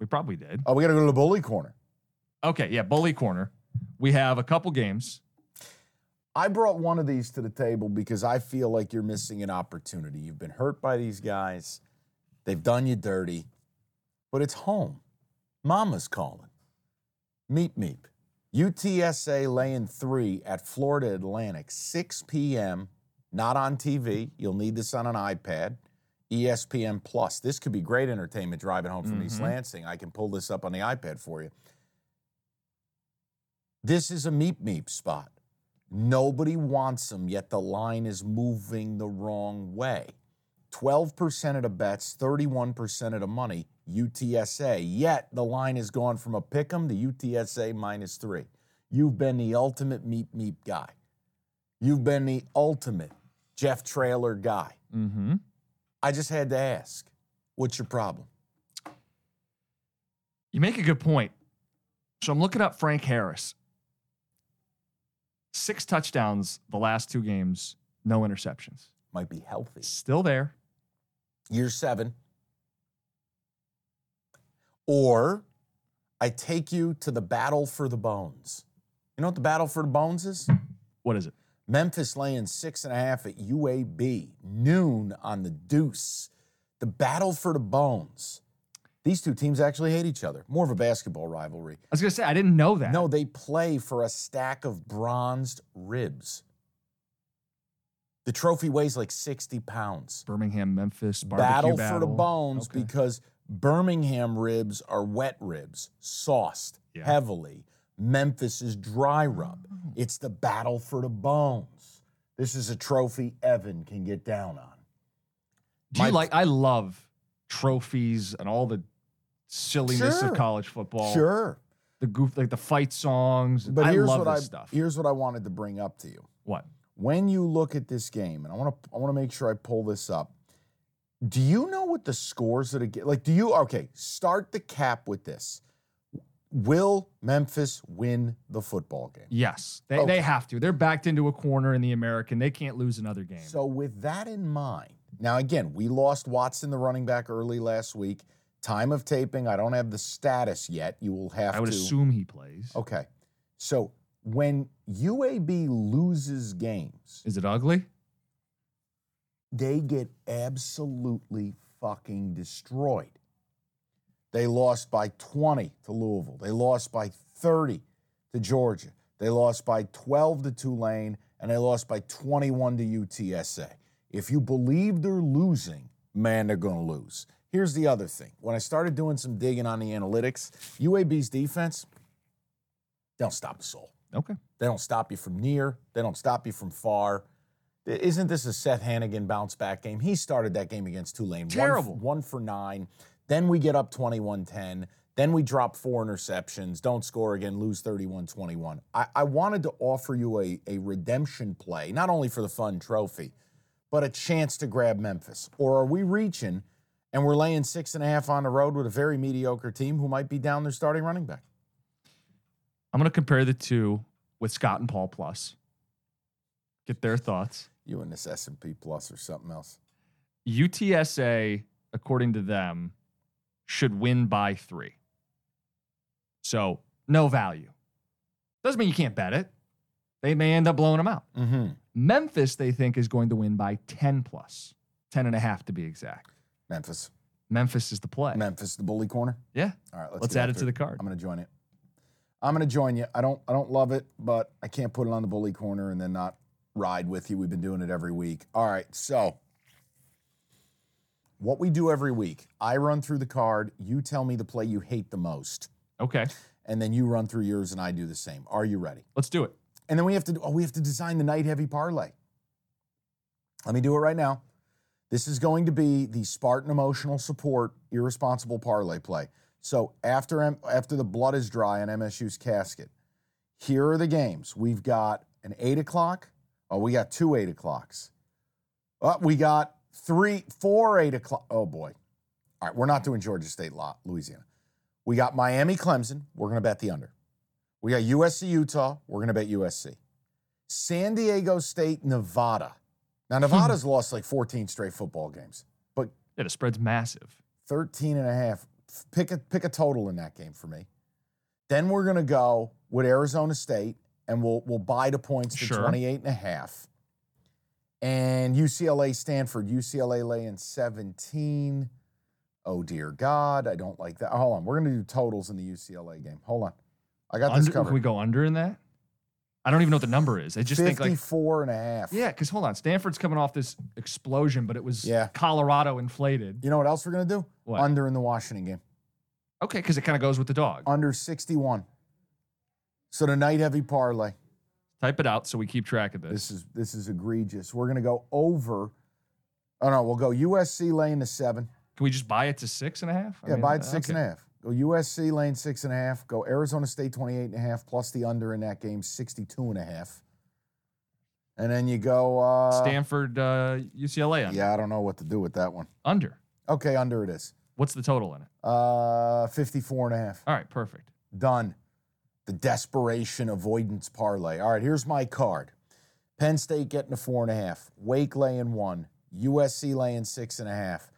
we probably did. Oh, we got to go to the bully corner. Okay, yeah, bully corner. We have a couple games. I brought one of these to the table because I feel like you're missing an opportunity. You've been hurt by these guys, they've done you dirty, but it's home. Mama's calling. Meep meep. UTSA laying three at Florida Atlantic, 6 p.m. Not on TV. You'll need this on an iPad. ESPN Plus. This could be great entertainment driving home from East mm-hmm. Lansing. I can pull this up on the iPad for you. This is a meep meep spot. Nobody wants them, yet the line is moving the wrong way. 12% of the bets, 31% of the money, UTSA. Yet the line has gone from a pick 'em to UTSA minus three. You've been the ultimate meep meep guy. You've been the ultimate Jeff Traylor guy. Mm-hmm. I just had to ask, what's your problem? You make a good point. So I'm looking up Frank Harris. Six touchdowns the last two games, no interceptions. Might be healthy. Still there. year seven. Or I take you to the battle for the bones. You know what the battle for the bones is? What is it? Memphis laying six and a half at UAB, noon on the deuce. The battle for the bones. These two teams actually hate each other. More of a basketball rivalry. I was gonna say I didn't know that. No, they play for a stack of bronzed ribs. The trophy weighs like 60 pounds. Birmingham, Memphis, barbecue battle, battle, for the bones Okay. because Birmingham ribs are wet ribs, sauced Yeah. heavily. Memphis is dry oh. rub. Oh. It's the battle for the bones. This is a trophy Evan can get down on. Do you like? I love trophies and all the silliness Sure. of college football. Sure. The goof, like the fight songs. But I here's love what I stuff. here's what I wanted to bring up to you. what? When you look at this game, and I want to I want to make sure I pull this up. Do you know what the scores that it like? Do you okay? Start the cap with this. Will Memphis win the football game? Yes, they, Okay. they have to. They're backed into a corner in the American. They can't lose another game. So, with that in mind, now again, we lost Watson, the running back, early last week. Time of taping, I don't have the status yet. You will have I would to. assume he plays. Okay. So, when UAB loses games, Is it ugly? they get absolutely fucking destroyed. They lost by 20 to Louisville. They lost by 30 to Georgia. They lost by 12 to Tulane, and they lost by 21 to UTSA. If you believe they're losing, man, they're going to lose. Here's the other thing. When I started doing some digging on the analytics, UAB's defense, they don't stop a soul. Okay. They don't stop you from near. They don't stop you from far. Isn't this a Seth Henigan bounce back game? He started that game against Tulane. One Terrible. One, for nine. Then we get up 21 10. Then we drop four interceptions, don't score again, lose 31 21. I, I wanted to offer you a, a redemption play, not only for the fun trophy, but a chance to grab Memphis. Or are we reaching and we're laying six and a half on the road with a very mediocre team who might be down their starting running back? I'm going to compare the two with Scott and Paul Plus. Get their thoughts. You and this S&P Plus or something else. UTSA, according to them, should win by three. So no value. Doesn't mean you can't bet it. They may end up blowing them out. Mm-hmm. Memphis, they think, is going to win by 10 plus, 10 and a half to be exact. Memphis. Memphis is the play. Memphis, the bully corner. yeah. All right, let's, Let's add it to the card. I'm going to join it. I'm going to join you. I don't I don't love it, but I can't put it on the bully corner and then not ride with you. We've been doing it every week. All right, so what we do every week, I run through the card, you tell me the play you hate the most, Okay. and then you run through yours and I do the same. Are you ready? Let's do it. And then we have to oh, we have to design the night heavy parlay. Let me do it right now. This is going to be the Spartan emotional support irresponsible parlay play. So after after the blood is dry on MSU's casket, here are the games. We've got an eight o'clock. Oh, we got two eight o'clocks. Uh, we got three, four eight o'clock. Oh boy. All right, we're not doing Georgia State, Lo- Louisiana. We got Miami, Clemson. We're going to bet the under. We got USC, Utah. We're going to bet USC. San Diego State, Nevada. Now, hmm. Nevada's lost like 14 straight football games, but Yeah, the spread's massive. 13 and a half. Pick a, pick a total in that game for me. Then we're going to go with Arizona State and we'll, we'll buy the points to Sure. 28 and a half. And UCLA, Stanford, UCLA laying 17. Oh, dear God. I don't like that. Hold on. We're going to do totals in the UCLA game. Hold on. I got this Under, covered. can we go under in that? I don't even know what the number is. I just think like 54 and a half. yeah, because hold on, Stanford's coming off this explosion, but it was Yeah. Colorado inflated. You know what else we're going to do? What? Under in the Washington game. Okay, because it kind of goes with the dog. Under 61. So the night heavy parlay. Type it out so we keep track of this. This is this is egregious. We're going to go over. Oh no, we'll go USC laying to seven. Can we just buy it to six and a half? I Yeah, mean, buy uh, it six okay. and a half. Go USC lane six and a half. Go Arizona State 28 and a half plus the under in that game 62 and a half. And then you go uh Stanford, uh, UCLA under. Yeah, I don't know what to do with that one. Under. Okay, under it is. What's the total in it? Uh 54 and a half. All right, perfect. Done. The desperation avoidance parlay. All right, here's my card. Penn State getting a four and a half. Wake laying one. USC laying six and a half.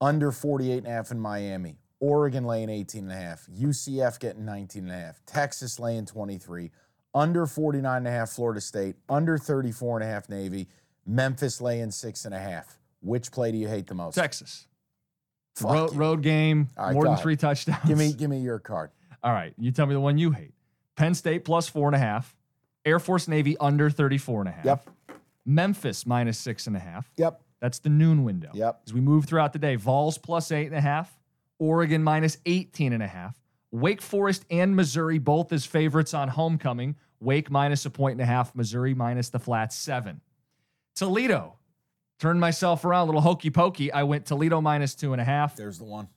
Under 48 and a half in Miami. Oregon laying 18 and a half. UCF getting 19 and a half. Texas laying 23. Under 49 and a half Florida State. Under 34 and a half Navy. Memphis laying six and a half. Which play do you hate the most? Texas. Road, road game, right, more than three touchdowns. Give me, give me your card. All right, you tell me the one you hate. Penn State plus four and a half. Air Force Navy under 34 and a half. Yep. Memphis minus six and a half. Yep. That's the noon window. Yep. As we move throughout the day, Vols plus eight and a half, Oregon minus 18 and a half, Wake Forest and Missouri both as favorites on homecoming. Wake minus a point and a half, Missouri minus the flat seven. Toledo. Turned myself around, a little hokey pokey. I went Toledo minus two and a half. There's the one.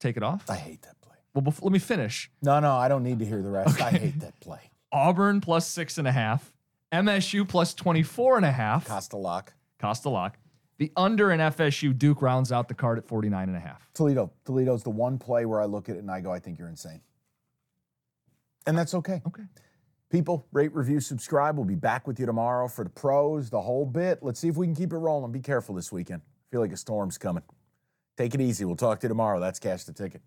Take it off. I hate that play. Well, before, let me finish. No, no, I don't need to hear the rest. I hate that play. Auburn plus six and a half, MSU plus 24 and a half. Costa lock. Costa lock. The under in FSU, Duke rounds out the card at 49 and a half. Toledo. Toledo's the one play where I look at it and I go, I think you're insane. And that's okay. Okay. People, rate, review, subscribe. We'll be back with you tomorrow for the pros, the whole bit. Let's see if we can keep it rolling. Be careful this weekend. I feel like a storm's coming. Take it easy. We'll talk to you tomorrow. That's Cash the Ticket.